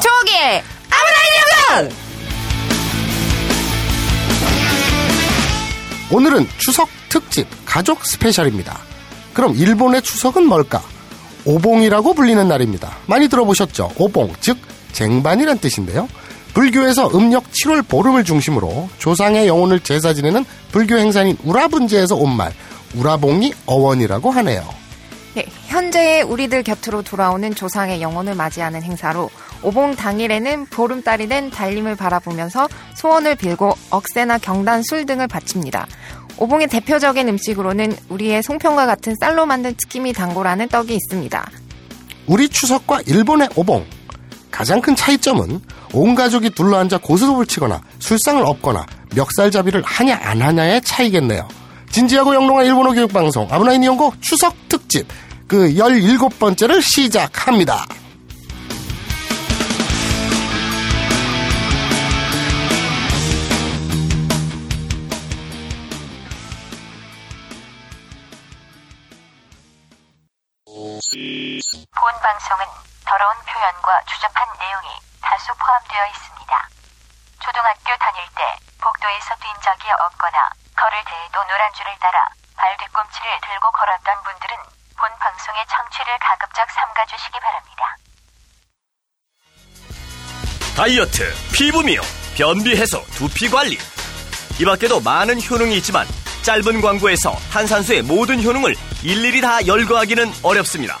저기 아무나 인형 오늘은 추석 특집 가족 스페셜입니다. 그럼 일본의 추석은 뭘까? 오봉이라고 불리는 날입니다. 많이 들어보셨죠? 오봉, 즉 쟁반이란 뜻인데요. 불교에서 음력 7월 보름을 중심으로 조상의 영혼을 제사 지내는 불교 행사인 우라분제에서 온 말, 우라봉이 어원이라고 하네요. 네, 현재의 우리들 곁으로 돌아오는 조상의 영혼을 맞이하는 행사로 오봉 당일에는 보름달이 된 달림을 바라보면서 소원을 빌고 억새나 경단, 술 등을 바칩니다. 오봉의 대표적인 음식으로는 우리의 송편과 같은 쌀로 만든 츠키미 단고라는 떡이 있습니다. 우리 추석과 일본의 오봉. 가장 큰 차이점은 온 가족이 둘러앉아 고스톱을 치거나 술상을 엎거나 멱살잡이를 하냐 안 하냐의 차이겠네요. 진지하고 영롱한 일본어 교육방송 아브나인 이용고 추석 특집 그 17번째를 시작합니다. 본 방송은 더러운 표현과 추접한 내용이 다수 포함되어 있습니다. 초등학교 다닐 때 복도에서 뛴 적이 없거나 걸을 때에도 노란 줄을 따라 발 뒤꿈치를 들고 걸었던 분들은 본 방송의 청취를 가급적 삼가주시기 바랍니다. 다이어트, 피부 미용, 변비 해소, 두피 관리. 이 밖에도 많은 효능이 있지만 짧은 광고에서 탄산수의 모든 효능을 일일이 다 열거하기는 어렵습니다.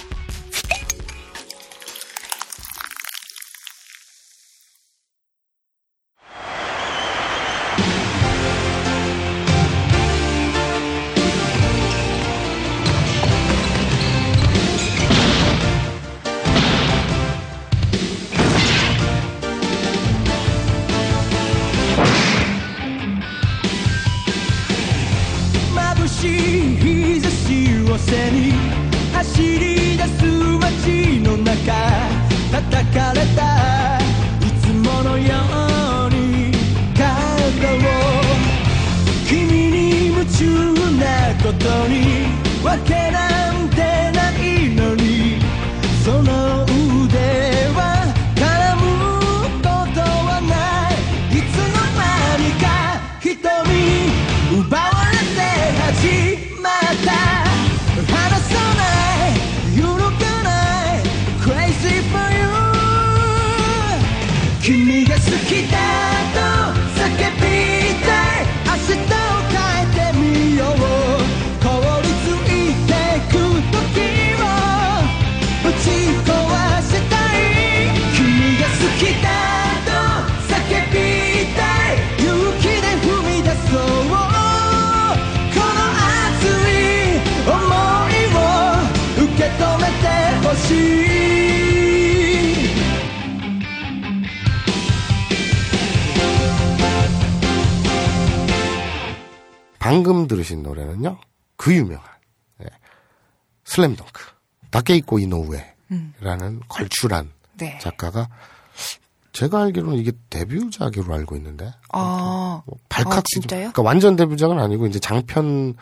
背に走り出す街の中叩かれた。 방금 들으신 노래는요, 그 유명한, 네, 슬램덩크, 다케이코 이노우에라는 음. 걸출한 네. 작가가 제가 알기로는 이게 데뷔작으로 알고 있는데. 아. 뭐 발칵 아, 진짜요? 그러니까 완전 데뷔작은 아니고 이제 장편의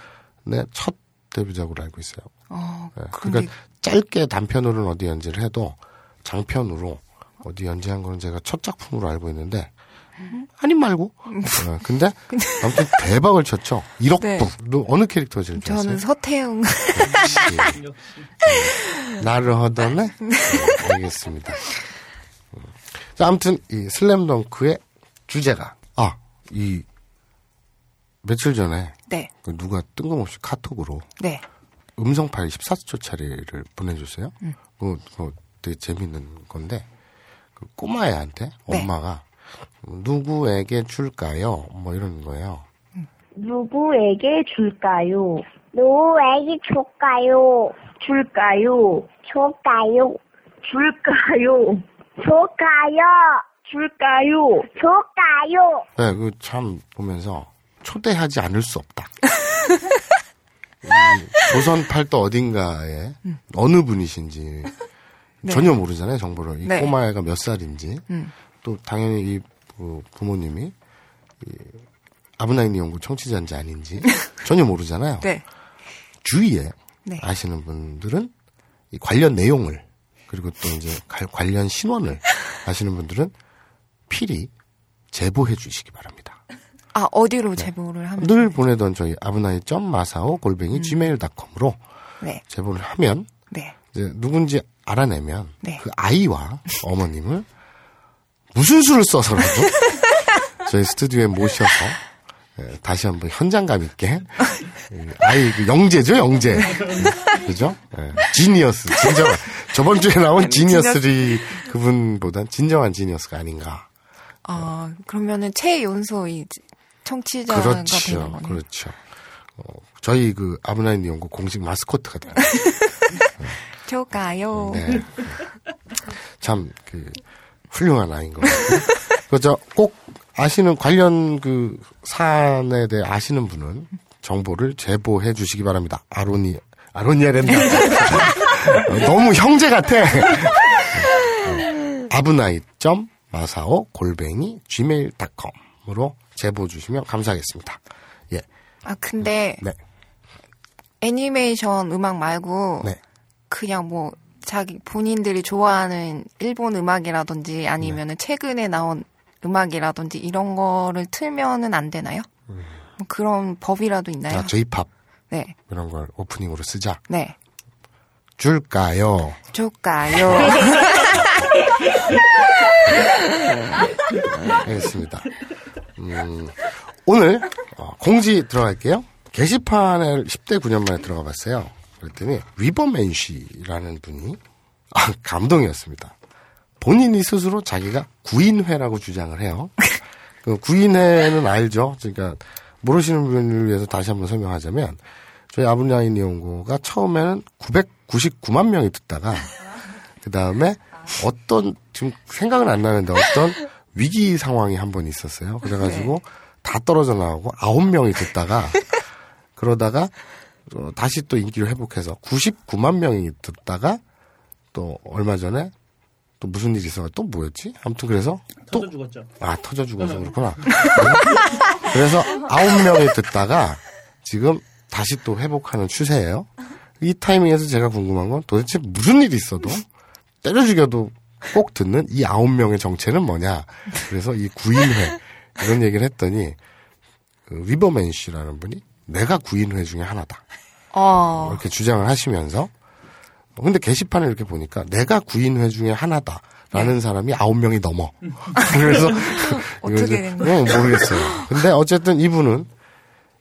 첫 데뷔작으로 알고 있어요. 어, 네, 그러니까 짧게 단편으로는 어디 연재를 해도 장편으로 어디 연재한 거는 제가 첫 작품으로 알고 있는데 아님 말고. 어, 근데 아무튼 대박을 쳤죠. 1억 네. 부. 어느 캐릭터 제일 좋았어요? 저는 서태웅. 네. 나를 허더네? 네, 알겠습니다. 음. 자, 아무튼 이 슬램덩크의 주제가 아, 이 며칠 전에 네. 그 누가 뜬금없이 카톡으로 네. 음성 파일 14초짜리를 보내줬어요. 음. 그거, 그거 되게 재밌는 건데 그 꼬마 애한테 네. 엄마가 누구에게 줄까요? 뭐 이런 거예요. 누구에게 줄까요? 누구에게 줄까요? 줄까요? 줄까요? 줄까요? 줄까요? 줄까요? 줄까요? 네, 그 참 보면서 초대하지 않을 수 없다. 조선 팔도 어딘가에 어느 분이신지 네. 전혀 모르잖아요 정보를 이 네. 꼬마애가 몇 살인지 음. 또 당연히 이 부- 부모님이 이 아브나인 연구 청취자인지 아닌지 전혀 모르잖아요. 네. 주위에 네. 아시는 분들은 이 관련 내용을 그리고 또 이제 갈- 관련 신원을 아시는 분들은 필히 제보해 주시기 바랍니다. 아, 어디로 제보를 하면 네. 늘? 보내던 저희 아브나이.마사오 골뱅이 gmail.com으로 네. 제보를 하면 네. 이제 누군지 알아내면 네. 그 아이와 어머님을 무슨 수를 써서라도 저희 스튜디오에 모셔서 예, 다시 한번 현장감 있게. 이 아이 그 영재죠 영재. 음, 그죠? 예, 지니어스 진정한. 저번 주에 나온 지니어스리 그분보단 진정한 지니어스가 아닌가. 아, 그러면은 최연소 이 청취자가 되는 그렇죠 거네요. 그렇죠. 어, 저희 그 아브나인 연구 공식 마스코트가 돼요 좋아요. 네. 참, 그, 훌륭한 아이인 것 같아요. 그저 꼭 아시는 관련 그 사안에 대해 아시는 분은 정보를 제보해 주시기 바랍니다. 아로니, 아로니아랜다. 너무 형제 같아. 아브나이 점 마사오 골뱅이 gmail.com으로 제보 주시면 감사하겠습니다. 예. 아, 근데 네. 애니메이션 음악 말고 네. 그냥 뭐 자기 본인들이 좋아하는 일본 음악이라든지 아니면은 최근에 나온 음악이라든지 이런 거를 틀면은 안 되나요? 뭐 그런 법이라도 있나요? 자, J-팝 네. 이런 걸 오프닝으로 쓰자. 네. 줄까요? 좋까요. 알겠습니다. 음, 오늘 어, 공지 들어갈게요. 게시판에 10대 9년 만에 들어가 봤어요. 그랬더니 위버맨 씨라는 분이 아, 감동이었습니다. 본인이 스스로 자기가 구인회라고 주장을 해요. 그 구인회는 알죠. 그러니까 모르시는 분을 위해서 다시 한번 설명하자면 저희 아브라인 연구가 처음에는 999만 명이 듣다가 그 다음에 어떤 지금 생각은 안 나는데 어떤 위기 상황이 한 번 있었어요. 그래가지고 다 떨어져 나오고 아홉 명이 듣다가 그러다가 어, 다시 또 인기를 회복해서 99만 명이 듣다가 또 얼마 전에 또 무슨 일이 있어가 또 뭐였지? 아무튼 그래서 또 터져 죽었죠. 아 터져 죽어서 그렇구나. 그래서 아홉 명이 듣다가 지금 다시 또 회복하는 추세예요. 이 타이밍에서 제가 궁금한 건 도대체 무슨 일이 있어도 때려 죽여도 꼭 듣는 이 아홉 명의 정체는 뭐냐. 그래서 이 구인회 이런 얘기를 했더니 그 리버맨 씨라는 분이 내가 구인회 중에 하나다. 어. 이렇게 주장을 하시면서 근데 게시판을 이렇게 보니까 내가 구인회 중에 하나다 라는 사람이 아홉 명이 넘어. 그래서 어떻게 된 거야? 어, 모르겠어요. 근데 어쨌든 이분은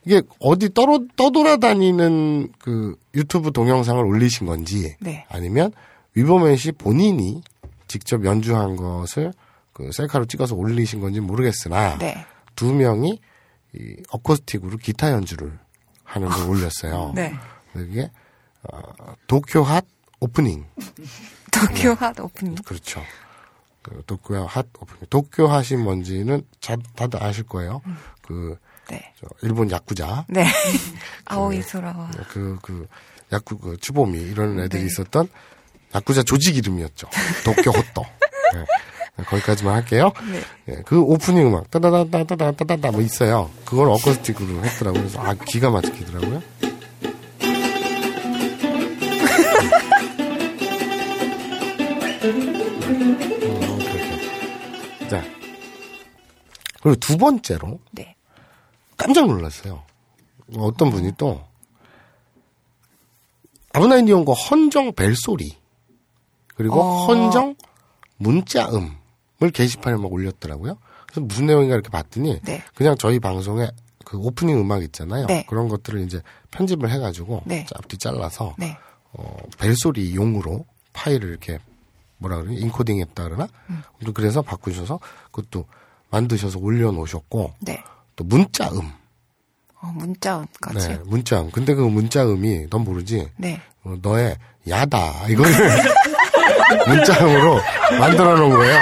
이게 어디 떠, 떠돌아다니는 그 유튜브 동영상을 올리신 건지 네. 아니면 위버맨 씨 본인이 직접 연주한 것을 그 셀카로 찍어서 올리신 건지 모르겠으나 네. 두 명이 이 어쿠스틱으로 기타 연주를 하는 걸 올렸어요. 네. 그게 어, 도쿄 핫 오프닝 도쿄 핫 오프닝. 그렇죠. 그 도쿄 핫 오프닝 도쿄 핫이 뭔지는 자, 다들 아실 거예요. 그 네. 저 일본 야쿠자 네. 아오이 소라와. 그, 그, 야쿠, 그, 추보미, 이런 애들이 네. 있었던 야쿠자 조직 이름이었죠. 도쿄 호또. 네. 거기까지만 할게요. 네. 예, 그 오프닝 음악, 따다다다다다다다 뭐 있어요. 그걸 어쿠스틱으로 했더라고요. 그래서 아, 기가 막히더라고요. 어. 자. 그리고 두 번째로, 네. 깜짝 놀랐어요. 어떤 분이 또 아브나인디온과 헌정 벨소리 그리고 어. 헌정 문자음을 게시판에 막 올렸더라고요. 그래서 무슨 내용인가 이렇게 봤더니 네. 그냥 저희 방송에 그 오프닝 음악 있잖아요. 네. 그런 것들을 이제 편집을 해가지고 네. 앞뒤 잘라서 네. 어, 벨소리 용으로 파일을 이렇게 뭐라 그러니 인코딩 했다 그러나 음. 또 그래서 바꾸셔서 그것도 만드셔서 올려놓으셨고 네. 또 문자음 어, 문자까지. 네, 문자음. 근데 그 문자음이 넌 모르지? 네. 어, 너의 야다 이거를 문자음으로 만들어 놓은 거예요.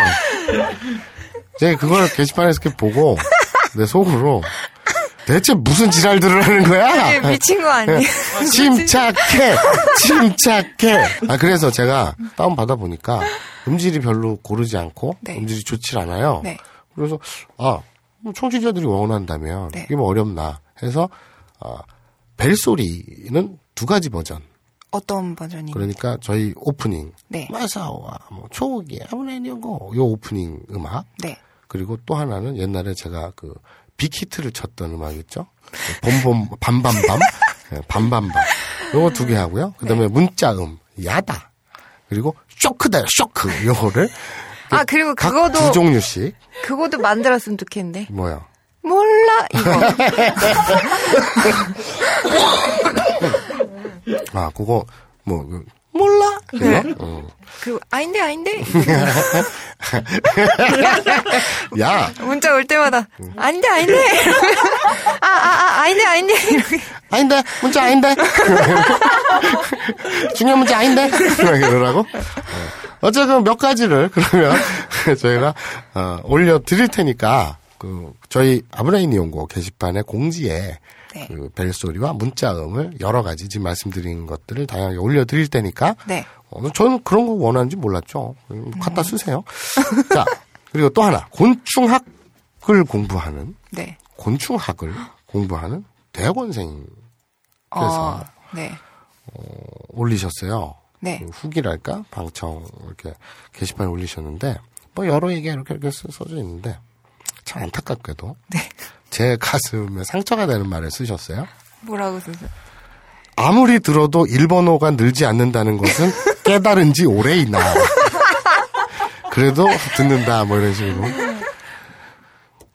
제가 그걸 게시판에서 이렇게 보고 내 속으로 대체 무슨 지랄들을 하는 거야? 예, 미친 거 아니에요? 침착해, 침착해. 아 그래서 제가 다운 받아 보니까 음질이 별로 고르지 않고 네. 음질이 좋질 않아요. 네. 그래서 아뭐 청취자들이 원한다면 네. 이게 뭐 어렵나 해서 아, 벨 소리는 두 가지 버전. 어떤 버전이? 그러니까 저희 오프닝 네. 마사오와 뭐 초기 아브레니오고 요 오프닝 음악 네. 그리고 또 하나는 옛날에 제가 그 빅히트를 쳤던 음악 있죠. 봄봄 밤밤밤 네, 밤밤밤 요거 두 개 하고요. 그다음에 문자음 야다 그리고 쇼크다 쇼크 요거를 아, 그리고 각 그거도, 두 종류씩 그거도 만들었으면 좋겠는데. 뭐야 몰라, 이거. 아 그거 뭐 그, 몰라 네. 어. 그, 아닌데, 아닌데? 야 문자 올 때마다, 아닌데, 아닌데? 아, 아, 아, 아닌데, 아닌데? 아닌데 문자 아닌데 중요한 문자 아닌데 이러라고 어쨌든 몇 가지를 그러면 저희가 어, 올려 드릴 테니까 그 저희 아브라인 이용고 게시판의 공지에 네. 그 벨 소리와 문자음을 여러 가지 지금 말씀드린 것들을 다양하게 올려드릴 테니까 네. 어, 저는 그런 거 원하는지 몰랐죠 음, 갖다 쓰세요 자 그리고 또 하나 곤충학을 공부하는 네. 곤충학을 공부하는 대학원생 어, 그래서 네. 올리셨어요. 네. 그 후기랄까 방청 이렇게 게시판에 올리셨는데 뭐 여러 얘기 이렇게 이렇게 써- 써져 있는데 참 안타깝게도 네. 제 가슴에 상처가 되는 말을 쓰셨어요. 뭐라고 쓰세요? 아무리 들어도 일본어가 늘지 않는다는 것은 깨달은 지 오래이나. 그래도 듣는다 뭐 이런 식으로.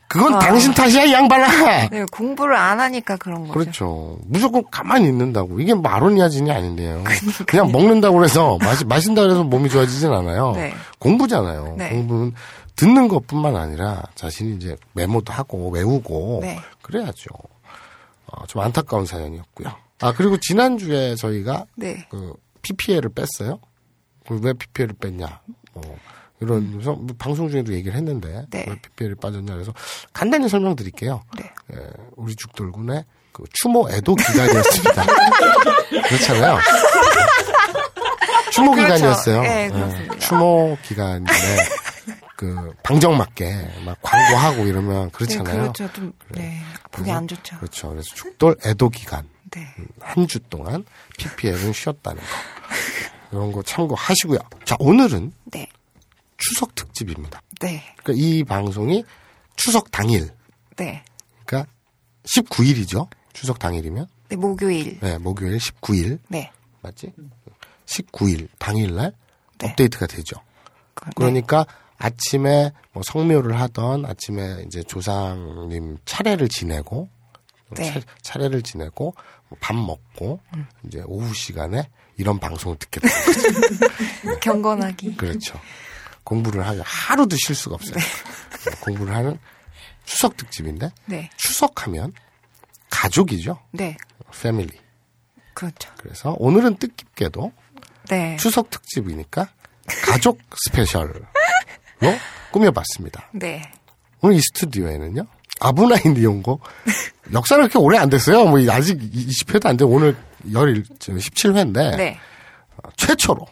그건 아. 당신 탓이야 이 양반아. 네, 공부를 안 하니까 그런 거죠. 그렇죠. 무조건 가만히 있는다고. 이게 마로니아진이 아닌데요. 그냥 먹는다고 해서, 마시, 마신다고 해서 몸이 좋아지진 않아요. 네. 공부잖아요. 네. 공부는 듣는 것 뿐만 아니라 자신이 이제 메모도 하고 외우고 네. 그래야죠. 어, 좀 안타까운 사연이었고요. 아, 그리고 지난 주에 저희가 네. 그 PPL을 뺐어요. 그왜 PPL을 뺐냐. 뭐 이러면서 뭐 방송 중에도 얘기를 했는데 네. 왜 PPL이 빠졌냐 그래서 간단히 설명드릴게요. 네. 예, 우리 죽돌군의 그 추모 애도 기간이었습니다. 그렇잖아요. 추모 그렇죠. 기간이었어요. 네, 예, 그렇습니다. 추모 기간에 그 방정맞게 막 광고하고 이러면 네, 그렇잖아요. 그렇죠. 좀, 네. 보기 안 좋죠. 그렇죠. 그래서 죽돌 애도 기간 네. 한 주 동안 PPL은 쉬었다는 거. 이런 거 참고하시고요. 자, 오늘은 네. 추석 특집입니다. 네. 그러니까 이 방송이 추석 당일, 네. 그러니까 19일이죠. 추석 당일이면. 네, 목요일. 네, 목요일 19일. 네. 맞지? 19일 당일날 네. 업데이트가 되죠. 그- 네. 그러니까 아침에 뭐 성묘를 하던 아침에 이제 조상님 차례를 지내고 네. 차, 차례를 지내고 뭐밥 먹고 이제 오후 시간에 이런 방송을 듣게 되는 거죠. 경건하게. 그렇죠. 공부를 하면 하루도 쉴 수가 없어요. 네, 공부를 하는 추석 특집인데 네. 추석하면 가족이죠. 네. family. 그렇죠. 그래서 오늘은 뜻깊게도 네. 추석 특집이니까 가족 special 로 꾸며봤습니다. 네. 오늘 이 스튜디오에는요. 아브나인 이용고 역사는 그렇게 오래 안 됐어요. 뭐 아직 20회도 안 돼. 오늘 열 17회인데 네. 최초로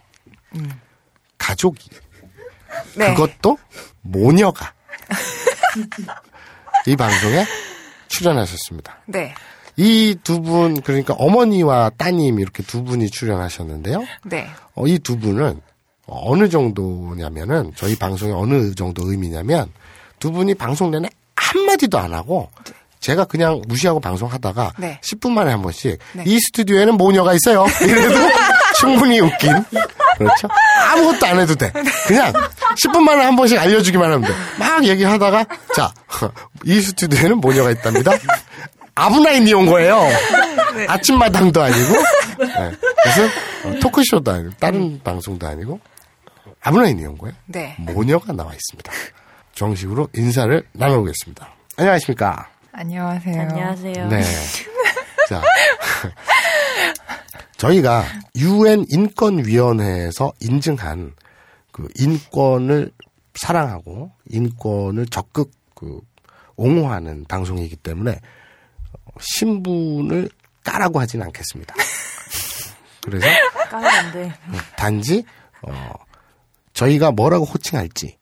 가족이 네. 그것도 모녀가 이 방송에 출연하셨습니다. 네. 이 두 분 그러니까 어머니와 따님 이렇게 두 분이 출연하셨는데요. 네. 어, 이 두 분은 어느 정도냐면은 저희 방송에 어느 정도 의미냐면 두 분이 방송 내내 한마디도 안 하고 제가 그냥 무시하고 방송하다가 네. 10분 만에 한 번씩 네. 이 스튜디오에는 모녀가 있어요. 이래도 충분히 웃긴. 그렇죠? 아무것도 안 해도 돼. 그냥 10분 만에 한 번씩 알려주기만 하면 돼. 막 얘기하다가 자, 이 스튜디오에는 모녀가 있답니다. 아브나인이 온 거예요. 아침마당도 아니고. 네. 그래서 어, 토크쇼도 아니고 다른 방송도 아니고 온 거예요. 네. 모녀가 나와 있습니다. 정식으로 인사를 나눠보겠습니다. 안녕하십니까. 안녕하세요. 안녕하세요. 네. 자. 저희가 UN 인권위원회에서 인증한 그 인권을 사랑하고 인권을 적극 그 옹호하는 방송이기 때문에 신분을 까라고 하진 않겠습니다. 그래서 까면 안 돼. 단지 어, 저희가 뭐라고 호칭할지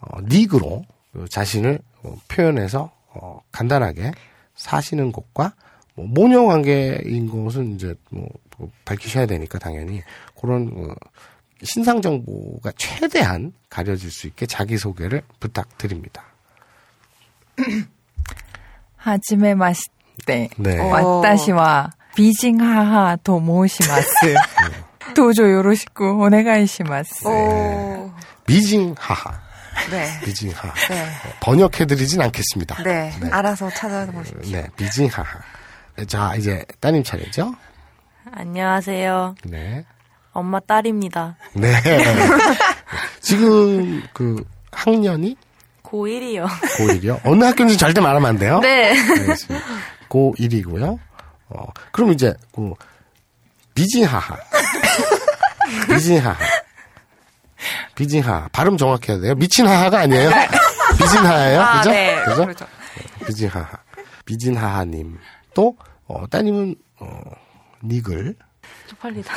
어, 닉으로 그 자신을 뭐 표현해서 어, 간단하게 사시는 곳과 뭐 모녀 관계인 것은 이제 뭐, 뭐 밝히셔야 되니까 당연히 그런 어, 신상 정보가 최대한 가려질 수 있게 자기 소개를 부탁드립니다. 하지메 마시떼 네. 어, 왔다시와 비징하하 도모시마스 네. 도저 요로시고 오네가이시마스. 미징하하. 네. 미징하하. 네. 네. 번역해드리진 않겠습니다. 네. 네. 알아서 찾아보시죠. 네. 미징하하. 자, 이제 따님 차례죠? 안녕하세요. 네. 엄마 딸입니다. 네. 지금 그 학년이? 고1이요. 고1이요? 어느 학교인지 절대 말하면 안 돼요? 네. 알겠습니다. 고1이고요. 어, 그럼 이제 그 비진하하. 비진하하. 비진하하. 발음 정확해야 돼요. 미친 하하가 아니에요. 비진하하예요. 아, 그죠? 네. 그죠? 그렇죠. 비진하하. 비진하하님. 또 어, 따님은 어, 닉을 쪽팔리다.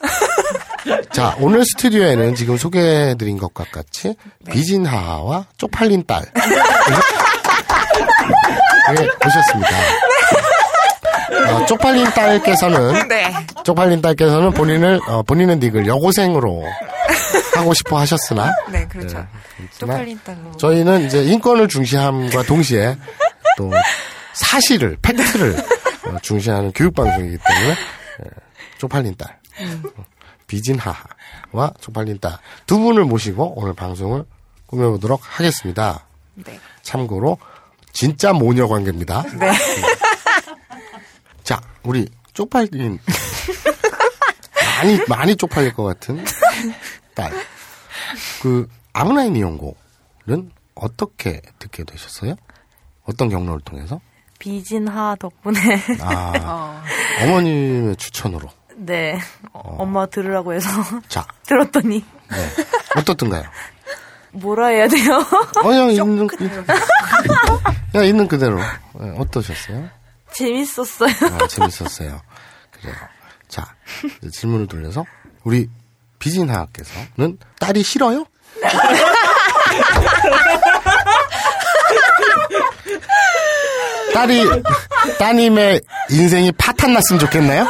자, 오늘 스튜디오에는 지금 소개해드린 것과 같이 비진하와 쪽팔린 딸. 예, 오셨습니다. 어, 쪽팔린 딸께서는 네. 쪽팔린 딸께서는 본인을 어, 본인의 닉을 여고생으로 하고 싶어 하셨으나 네, 그렇죠. 그렇지만 쪽팔린 딸로. 저희는 이제 인권을 중시함과 동시에 또 사실을 팩트를 어, 중시하는 교육 방송이기 때문에 예, 쪽팔린 딸 비진하와 쪽팔린 딸 두 분을 모시고 오늘 방송을 꾸며보도록 하겠습니다. 네. 참고로 진짜 모녀 관계입니다. 네. 자, 우리 쪽팔린 많이 많이 쪽팔릴 것 같은 딸. 그 아브나인 이용고는 어떻게 듣게 되셨어요? 어떤 경로를 통해서? 비진하 덕분에 아, 어. 어머님의 추천으로. 네 엄마 들으라고 해서 자, 들었더니 네. 어떻든가요? 뭐라 해야 돼요? 그냥 있는 그냥 있는 그대로 네, 어떠셨어요? 재밌었어요. 아, 재밌었어요. 그래요. 자, 질문을 돌려서 우리 비진하께서는 딸이 싫어요? 딸이 따님의 인생이 파탄 났으면 좋겠나요?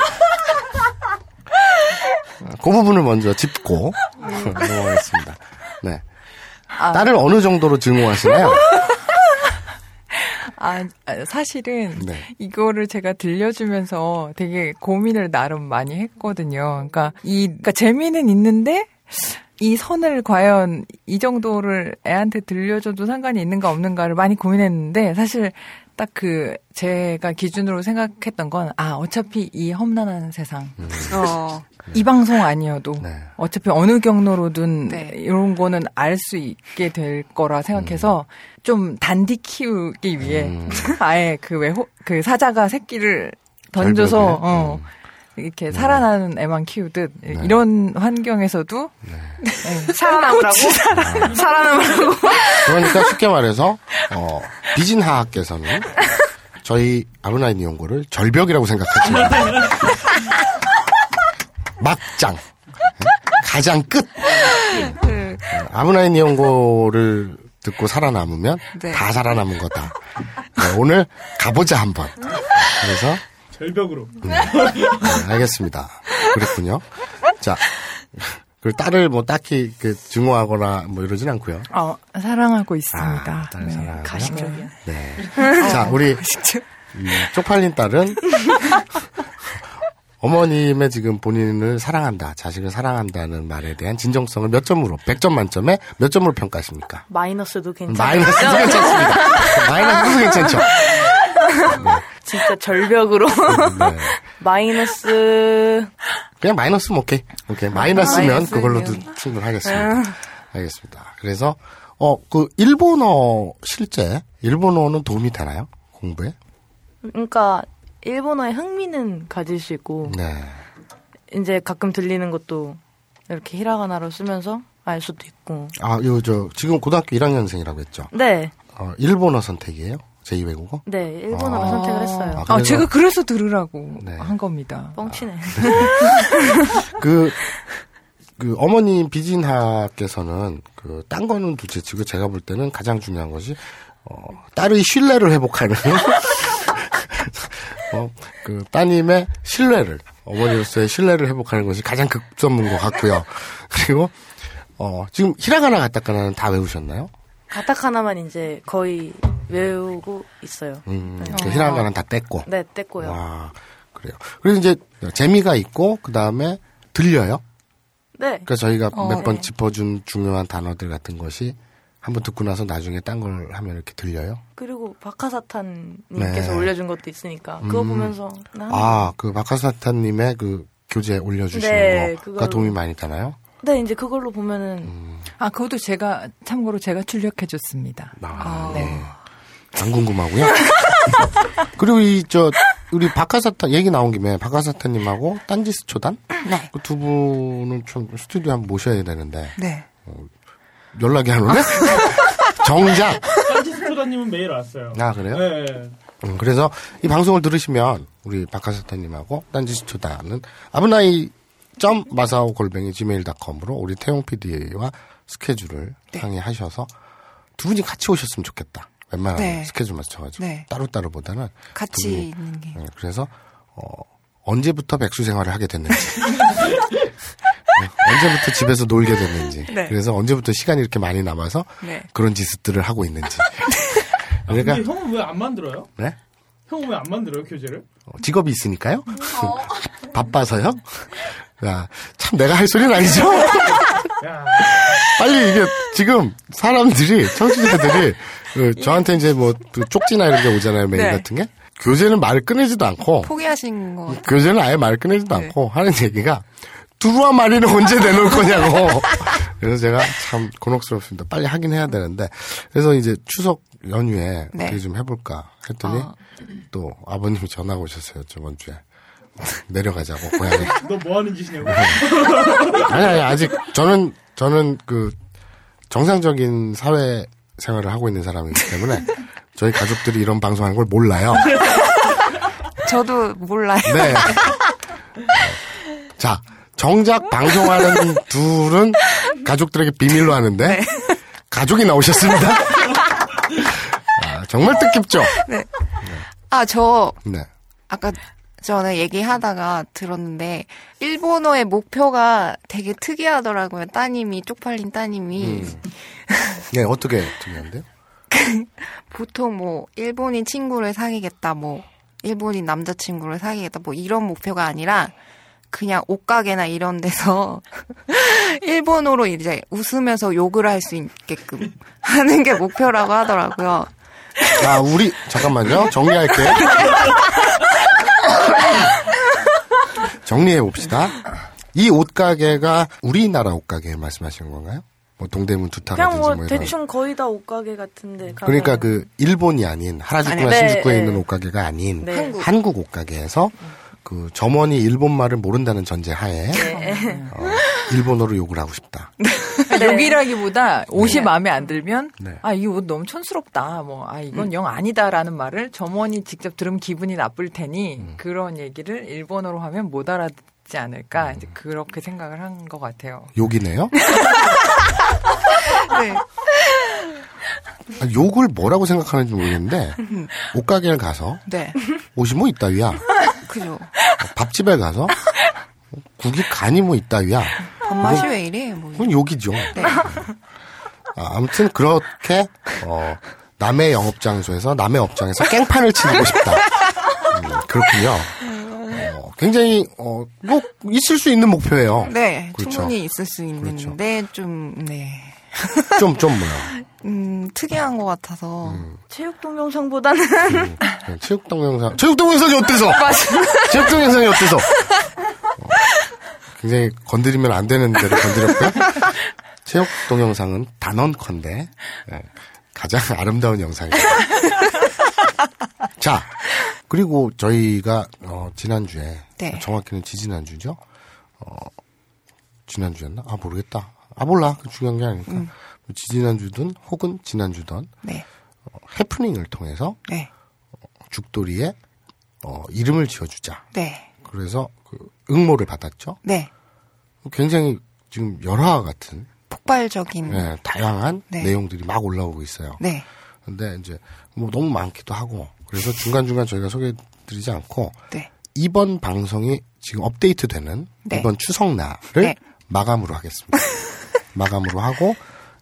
그 부분을 먼저 짚고 넘어가겠습니다. 네. 딸을 어느 정도로 증오하시나요? 아, 아, 사실은 네. 이거를 제가 들려주면서 되게 고민을 나름 많이 했거든요. 그러니까 이 그러니까 재미는 있는데 이 선을 과연 이 정도를 애한테 들려줘도 상관이 있는가 없는가를 많이 고민했는데 사실 딱 그 제가 기준으로 생각했던 건 아 어차피 이 험난한 세상 어. 이 방송 아니어도 네. 어차피 어느 경로로든 네. 이런 거는 알 수 있게 될 거라 생각해서 좀 단디 키우기 위해 음. 아예 그왜그 사자가 새끼를 던져서? 어 음. 이렇게 살아나는 애만 키우듯 네. 이런 환경에서도 네. 살아남으라고? 살아남으라고? 그러니까 쉽게 말해서 어, 비진하께서는 저희 아브나인 이용고를 절벽이라고 돼요. 막장 가장 끝 어, 아브나인 이용고를 듣고 살아남으면 네. 다 살아남은 거다. 네, 오늘 가보자 한번. 그래서 절벽으로. 네, 알겠습니다. 그랬군요. 자, 그 딸을 뭐 딱히 그 증오하거나 뭐 이러진 않고요. 어, 사랑하고 있습니다. 아, 딸을 네. 사랑하고요. 가식적이야. 네. 자, 우리 이 쪽팔린 딸은 어머님의 지금 본인을 사랑한다, 자식을 사랑한다는 말에 대한 진정성을 몇 점으로, 100점 만점에 몇 점으로 평가하십니까? 마이너스도 괜찮아요. 마이너스도 괜찮습니다. 마이너스도 괜찮죠. 진짜 절벽으로. 네. 마이너스 그냥 마이너스면 오케이. 오케이. 마이너스면 마이너스면. 그걸로도 충분하겠습니다. 알겠습니다. 그래서, 어, 그, 일본어 실제, 일본어는 도움이 되나요? 공부에? 그러니까 일본어에 흥미는 가질 수 있고 네. 이제 가끔 들리는 것도 이렇게 히라가나로 쓰면서 알 수도 있고. 아, 요, 저, 지금 고등학교 1학년생이라고 했죠. 네. 어, 일본어 선택이에요? 제2 외국어? 네, 일본어를 아. 선택을 했어요. 아, 아, 그래서- 제가 그래서 들으라고 네. 한 겁니다. 뻥치네. 그, 그 어머니 비진하께서는 그 딴 거는 둘째치고 제가 볼 때는 가장 중요한 것이 어, 딸의 신뢰를 회복하는 어, 그 따님의 신뢰를 어머니로서의 신뢰를 회복하는 것이 가장 급선무인 것 같고요. 그리고 어, 지금 히라가나 가타카나는 다 외우셨나요? 가타카나만 이제 거의 외우고 있어요. 음, 그 히라가나는 다 뗐고. 네, 뗐고요. 와, 그래요. 그래서 이제 재미가 있고 그 다음에 들려요. 네. 그러니까 저희가 어, 몇번 네. 짚어준 중요한 단어들 같은 것이 한번 듣고 나서 나중에 딴 걸 하면 이렇게 들려요. 그리고 박하사탄님께서 네. 올려준 것도 있으니까 그거 음. 보면서 나 아, 그그 교재 올려주시는 네, 거가 그걸로. 도움이 많이 되나요? 네, 이제 그걸로 보면은 음. 아, 그것도 제가, 참고로 제가 출력해줬습니다. 아, 네. 네. 안 궁금하고요. 그리고 이 저 우리 박하사타 얘기 나온 김에 박하사타님하고 딴지스 초단 네. 그 두 분은 좀 스튜디오 한번 모셔야 되는데 네. 연락이 안 오네. 정작 딴지스 초다님은 매일 왔어요. 아 그래요? 네. 음, 그래서 이 방송을 들으시면 우리 박하사타님하고 딴지스 초단은 아브나이 점 마사오 골뱅이 gmail.com으로 우리 태용 PD와 스케줄을 상의하셔서 두 분이 같이 오셨으면 좋겠다. 웬만하면 네. 스케줄 맞춰가지고 네. 따로따로보다는 같이 두 분이 있는 게. 네, 그래서 어, 언제부터 백수 생활을 하게 됐는지, 네, 언제부터 집에서 놀게 됐는지, 네. 그래서 언제부터 시간이 이렇게 많이 남아서 네. 그런 짓들을 하고 있는지. 그러니까 근데 형은 왜 안 만들어요? 네? 형은 왜 안 만들어요 교재를? 어, 직업이 있으니까요. 바빠서요. 야, 참 내가 할 소리는 아니죠. 야, 빨리 이게 지금 사람들이 청취자들이 그 저한테 이제 뭐 그 쪽지나 이런 게 오잖아요 메일 네. 같은 게 교재는 말을 꺼내지도 않고 포기하신 거. 교재는 아예 말 꺼내지도 네. 않고 하는 얘기가 두루와 마리는 언제 내놓을 거냐고. 그래서 제가 참 곤혹스럽습니다. 빨리 하긴 해야 되는데. 그래서 이제 추석 연휴에 네. 어떻게 좀 해볼까 했더니 어. 또 아버님이 전화가 오셨어요. 저번 주에. 어, 내려가자고, 고향에. 너 뭐 하는 짓이냐고. 아니, 아니, 아직 저는, 저는 그 정상적인 사회 생활을 하고 있는 사람이기 때문에 저희 가족들이 이런 방송하는 걸 몰라요. 저도 몰라요. 네. 자, 정작 방송하는 둘은 가족들에게 비밀로 하는데 가족이 나오셨습니다. 아, 정말 뜻깊죠? 아, 저 네. 아까 전에 얘기하다가 들었는데 일본어의 목표가 되게 특이하더라고요. 따님이 쪽팔린 따님이 음. 네, 어떻게 중요한데요? 보통 뭐 일본인 친구를 사귀겠다, 뭐 일본인 남자친구를 사귀겠다, 뭐 이런 목표가 아니라 그냥 옷가게나 이런 데서 일본어로 이제 웃으면서 욕을 할 수 있게끔 하는 게 목표라고 하더라고요. 아, 우리, 잠깐만요. 정리할게요. 정리해 봅시다. 이 옷가게가 우리나라 옷가게 말씀하시는 건가요? 뭐 동대문 두타라든지 그냥 뭐뭐 이런. 대충 거의 다 옷가게 같은데. 그러니까 가면은. 그 일본이 아닌 하라주쿠나 아니, 네, 신주쿠에 네. 있는 옷가게가 아닌 네. 한국. 한국 옷가게에서 그 점원이 일본 말을 모른다는 전제 하에 네. 어, 일본어로 욕을 하고 싶다. 욕이라기보다 옷이 마음에 안 들면 네. 아이 옷 너무 촌스럽다 뭐 아 이건 영 아니다라는 말을 점원이 직접 들으면 기분이 나쁠 테니 그런 얘기를 일본어로 하면 못 알아듣지 않을까 이제 그렇게 생각을 한 것 같아요. 욕이네요. 네. 아, 욕을 뭐라고 생각하는지 모르겠는데 옷가게를 가서 네. 옷이 뭐 있다 위야. 그죠. 어, 밥집에 가서 국이 간이 뭐 있다위야. 밥맛이 왜 이래? 뭐. 그건 욕이죠. 네. 아, 아무튼 그렇게 어, 남의 영업 장소에서 남의 업장에서 깽판을 치고 싶다. 음, 그렇군요. 어, 굉장히 어, 뭐 있을 수 있는 목표예요. 네, 그렇죠. 충분히 있을 수 있는데 좀 네. 좀 좀 뭐요. 음, 특이한 것 같아서. 체육 동영상보다는 음, 그냥 체육 동영상. 체육 동영상이 어때서? 체육 동영상이 어때서? 어, 굉장히 건드리면 안 되는 데를 건드렸고요. 체육 동영상은 단언컨대 예, 가장 아름다운 영상이다. 자, 그리고 저희가 어, 지난주에 네. 정확히는 지지난주죠. 어, 지난주였나? 아 모르겠다. 아 몰라. 그 중요한 게 아니니까. 지지난주든 혹은 지난주든 네. 어, 해프닝을 통해서 네. 죽돌이에 어, 이름을 지어주자. 네. 그래서 그 응모를 받았죠. 네. 굉장히 지금 열화와 같은 폭발적인. 예, 다양한 네. 내용들이 막 올라오고 있어요. 네. 근데 이제 뭐 너무 많기도 하고 그래서 중간 중간 저희가 소개해드리지 않고 네. 이번 방송이 지금 업데이트되는 네. 이번 추석날을 네. 마감으로 하겠습니다. 마감으로 하고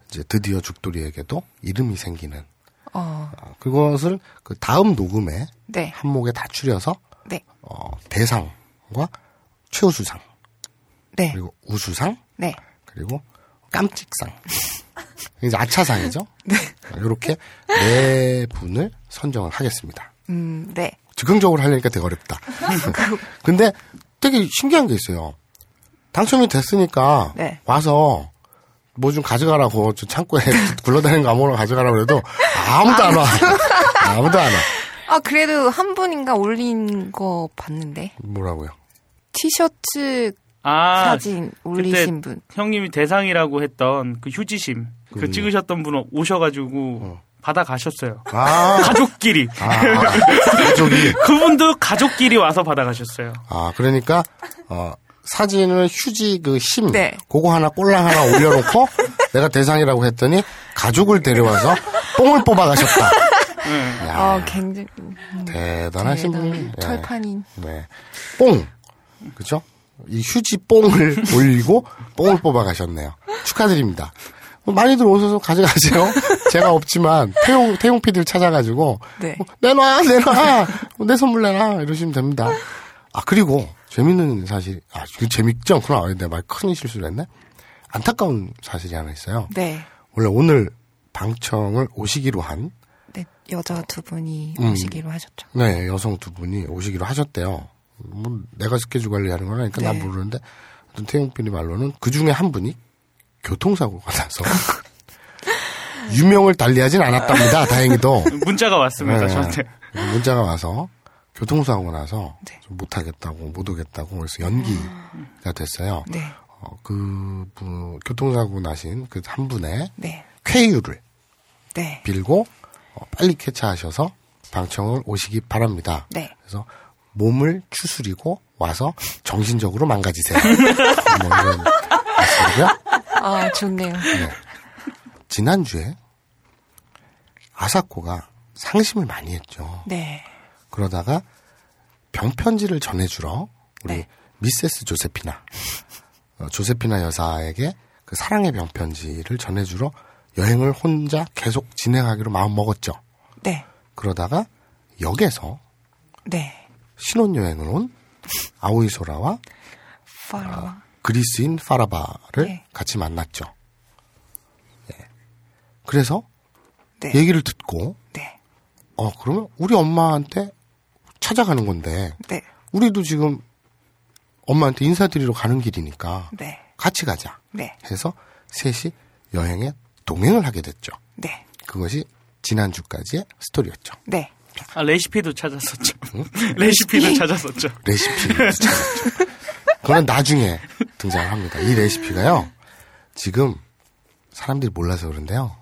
이제 드디어 죽돌이에게도 이름이 생기는 어. 아, 그것을 그 다음 녹음에 네. 한목에 다 추려서 네. 어, 대상과 최우수상 네. 그리고 우수상 네. 그리고 깜찍상 이제 아차상이죠. 네. 이렇게 네 분을 선정을 하겠습니다. 음, 네. 즉흥적으로 하려니까 되게 어렵다. 근데 되게 신기한 게 있어요. 당첨이 됐으니까 네. 와서 뭐 좀 가져가라고 저 창고에 굴러다니는 거 아무거나 가져가라고 그래도 아무도 안 와. 아무도 안 와. 아, 그래도 한 분인가 올린 거 봤는데. 뭐라고요? 티셔츠 아, 사진 올리신 분. 형님이 대상이라고 했던 그 휴지심 그 그분이요? 찍으셨던 분 오셔가지고 받아 가셨어요. 아, 가족끼리 아, 가족이. 그분도 가족끼리 와서 받아 가셨어요. 아, 그러니까, 어, 사진을 휴지 그 심, 네. 그거 하나 꼴랑 하나 올려놓고 내가 대상이라고 했더니 가족을 데려와서 뽕을 뽑아가셨다. 야, 아, 굉장히 대단하신 분. 대단한 철판인. 네. 뽕. 그죠? 이 휴지 뽕을 올리고 뽕을 뽑아가셨네요. 축하드립니다. 많이들 오셔서 가져가세요. 제가 없지만 태용 태용 PD를 찾아가지고 네. 어, 내놔 내놔 내 선물 내놔 이러시면 됩니다. 아 그리고 재밌는 사실 아 이거 재밌지 않구나. 내가 말큰 실수를 했네. 안타까운 사실이 하나 있어요. 네. 원래 오늘 방청을 오시기로 한 네. 여자 두 분이 음. 오시기로 하셨죠. 네, 여성 두 분이 오시기로 하셨대요. 뭐 내가 스케줄 관리하는 건 아니니까 난 네. 모르는데 어떤 태용 PD 말로는 그 중에 한 분이 교통사고가 나서 유명을 달리하진 않았답니다. 다행히도 문자가 왔습니다 네. 저한테. 문자가 와서 교통사고 나서 네. 좀 못하겠다고 못 오겠다고 그래서 연기가 됐어요. 네. 어, 그분 교통사고 나신 그 한 분의 네. 쾌유를 네. 빌고 어, 빨리 쾌차하셔서 방청을 오시기 바랍니다. 네. 그래서 몸을 추스리고 와서 정신적으로 망가지세요. 뭐 이런 말씀이고요. 아, 좋네요. 지난주에 아사코가 상심을 많이 했죠. 네. 그러다가 병편지를 전해주러 우리 네. 미세스 조세피나 어, 조세피나 여사에게 그 사랑의 병편지를 전해주러 여행을 혼자 계속 진행하기로 마음 먹었죠. 네. 그러다가 역에서 네. 신혼여행을 온 아오이소라와 파라와. 그리스인 파라바를 네. 같이 만났죠. 예. 그래서 네. 얘기를 듣고 네. 어 그러면 우리 엄마한테 찾아가는 건데 네. 우리도 지금 엄마한테 인사드리러 가는 길이니까 네. 같이 가자 네. 해서 셋이 여행에 동행을 하게 됐죠. 네. 그것이 지난주까지의 스토리였죠. 네. 아, 레시피도 찾았었죠. 레시피도 찾았었죠. 레시피를 찾았죠. 그건 나중에 등장을 합니다. 이 레시피가요. 지금 사람들이 몰라서 그런데요.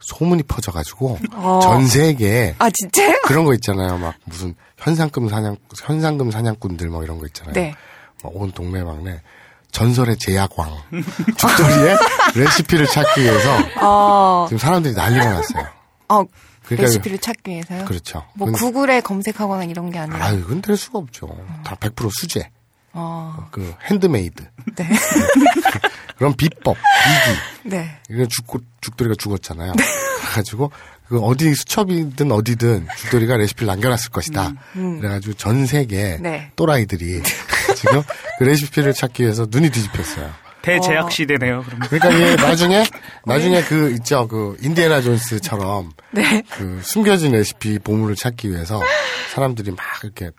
소문이 퍼져가지고 어. 전 세계에 아, 진짜요? 그런 거 있잖아요. 막 무슨 현상금 사냥 현상금 사냥꾼들 뭐 이런 거 있잖아요. 네. 막온 동네방네 전설의 제약왕 죽돌이의 레시피를 찾기 위해서 어, 지금 사람들이 난리가 났어요. 어, 그러니까 레시피를 찾기 위해서요? 그렇죠. 뭐 근데- 구글에 검색하거나 이런 게 아니라. 아유, 그건 될 수가 없죠. 다 100% 수제. 어, 그 핸드메이드. 네. 그런 비법, 이기. 네. 이거 죽고 죽돌이가 죽었잖아요. 그래가지고 그 어디 수첩이든 어디든 죽돌이가 레시피를 남겨놨을 것이다. 그래가지고 전 세계 음, 네. 또라이들이 지금 그 레시피를 찾기 위해서 눈이 뒤집혔어요. 대제약 시대네요. 그러면. 그러니까 이게 나중에 나중에 그 있죠 그 인디애나 존스처럼 네. 그 숨겨진 레시피 보물을 찾기 위해서 사람들이 막 이렇게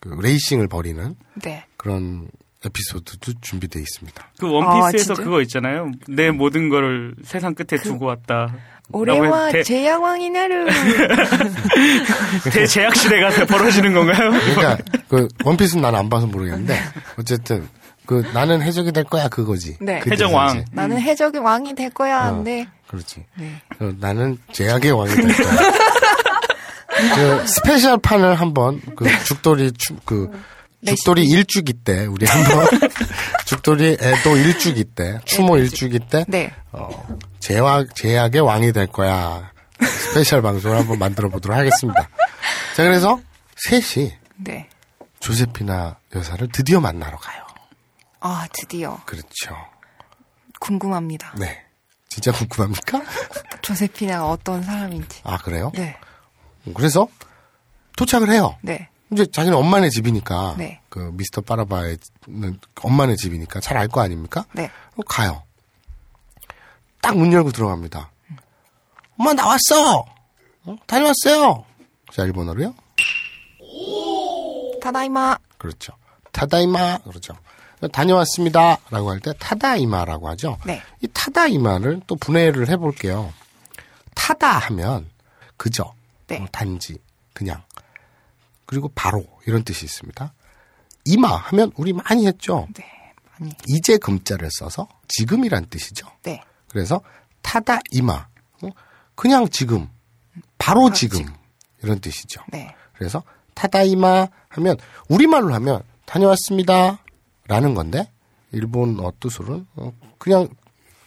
그 레이싱을 벌이는 네. 그런 에피소드도 준비되어 있습니다. 그 원피스에서 아? 그거 있잖아요. 내 모든 거를 세상 끝에 두고 왔다. 올해와 대, 제야왕인 하루. 대제약 시대가 벌어지는 건가요? 그러니까 그 원피스는 난 안 봐서 모르겠는데 어쨌든 그 나는 해적이 될 거야 그거지. 네. 그 해적왕. 나는 해적의 왕이 될 거야. 어. 근데 그렇지. 네. 어, 나는 제약의 왕이 될 거야. 그 special 판을 한번 그 죽돌이 추, 그 죽돌이 일주기 때 우리 한번 죽돌이 애도 일주기 때 추모 일주기 때 네. 어, 제약 제약의 왕이 될 거야. special 방송을 한번 만들어 보도록 하겠습니다. 자 그래서 셋이 네. 조세피나 여사를 드디어 만나러 가요. 아, 드디어. 그렇죠. 궁금합니다. 네. 진짜 궁금합니까? 조세피나가 어떤 사람인지. 아 그래요? 네. 그래서 도착을 해요. 네. 이제 자기는 엄마네 집이니까 네. 그 미스터 빠라바의 엄마네 집이니까 잘 알 거 아닙니까? 네. 가요. 딱 문 열고 들어갑니다. 엄마 나왔어. 어? 다녀왔어요. 자 일본어로요. 타다이마. 그렇죠. 타다이마 그렇죠. 다녀왔습니다 라고 할 때 타다이마라고 하죠. 네. 이 타다이마를 또 분해를 해볼게요. 타다 하면 그저, 네. 어, 단지, 그냥. 그리고 바로 이런 뜻이 있습니다. 이마 하면 우리 많이 했죠. 네. 많이. 이제 금자를 써서 지금이란 뜻이죠. 네. 그래서 타다 이마 어? 그냥 지금 바로 지금 이런 뜻이죠. 네. 그래서 타다이마 하면 우리말로 하면 다녀왔습니다 라는 건데 일본어 뜻으로는 어, 그냥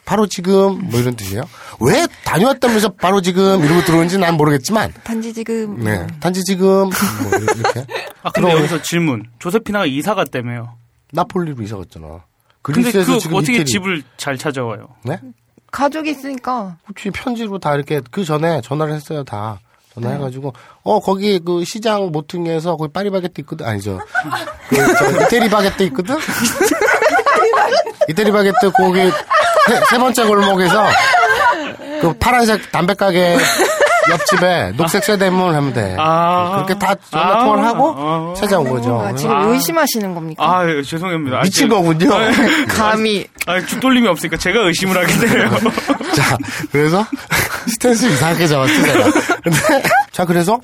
바로 지금 뭐 이런 뜻이에요. 왜 다녀왔다면서 바로 지금 이러고 들어오는지 난 모르겠지만 단지 지금. 네 단지 지금 뭐 이렇게 아 근데 여기서 질문. 조세피나가 이사 갔다며요. 나폴리로 이사 갔잖아. 근데 그리스에서 그 지금 어떻게 이태리 집을 잘 찾아와요? 네? 가족이 있으니까. 혹시 편지로 다 이렇게 그 전에 전화를 했어요 다 전화해가지고 어 거기 그 시장 모퉁이에서 거기 파리바게뜨 있거든 아니죠 그 저 이태리 바게뜨 있거든 이태리 바게뜨 거기 세, 세 번째 골목에서 그 파란색 담배 가게 옆집에 녹색 세대문 하면 돼 아. 그렇게 다 전화 통화를 하고 아. 찾아온 거죠 아, 지금 아. 의심하시는 겁니까? 아 예, 죄송합니다. 아, 미친 제- 거군요 감히. 아, 죽돌림이 없으니까 제가 의심을 하게 돼요. 자, 그래서 스탠스 이상하게 잡았어, 내가. 근데, 자, 그래서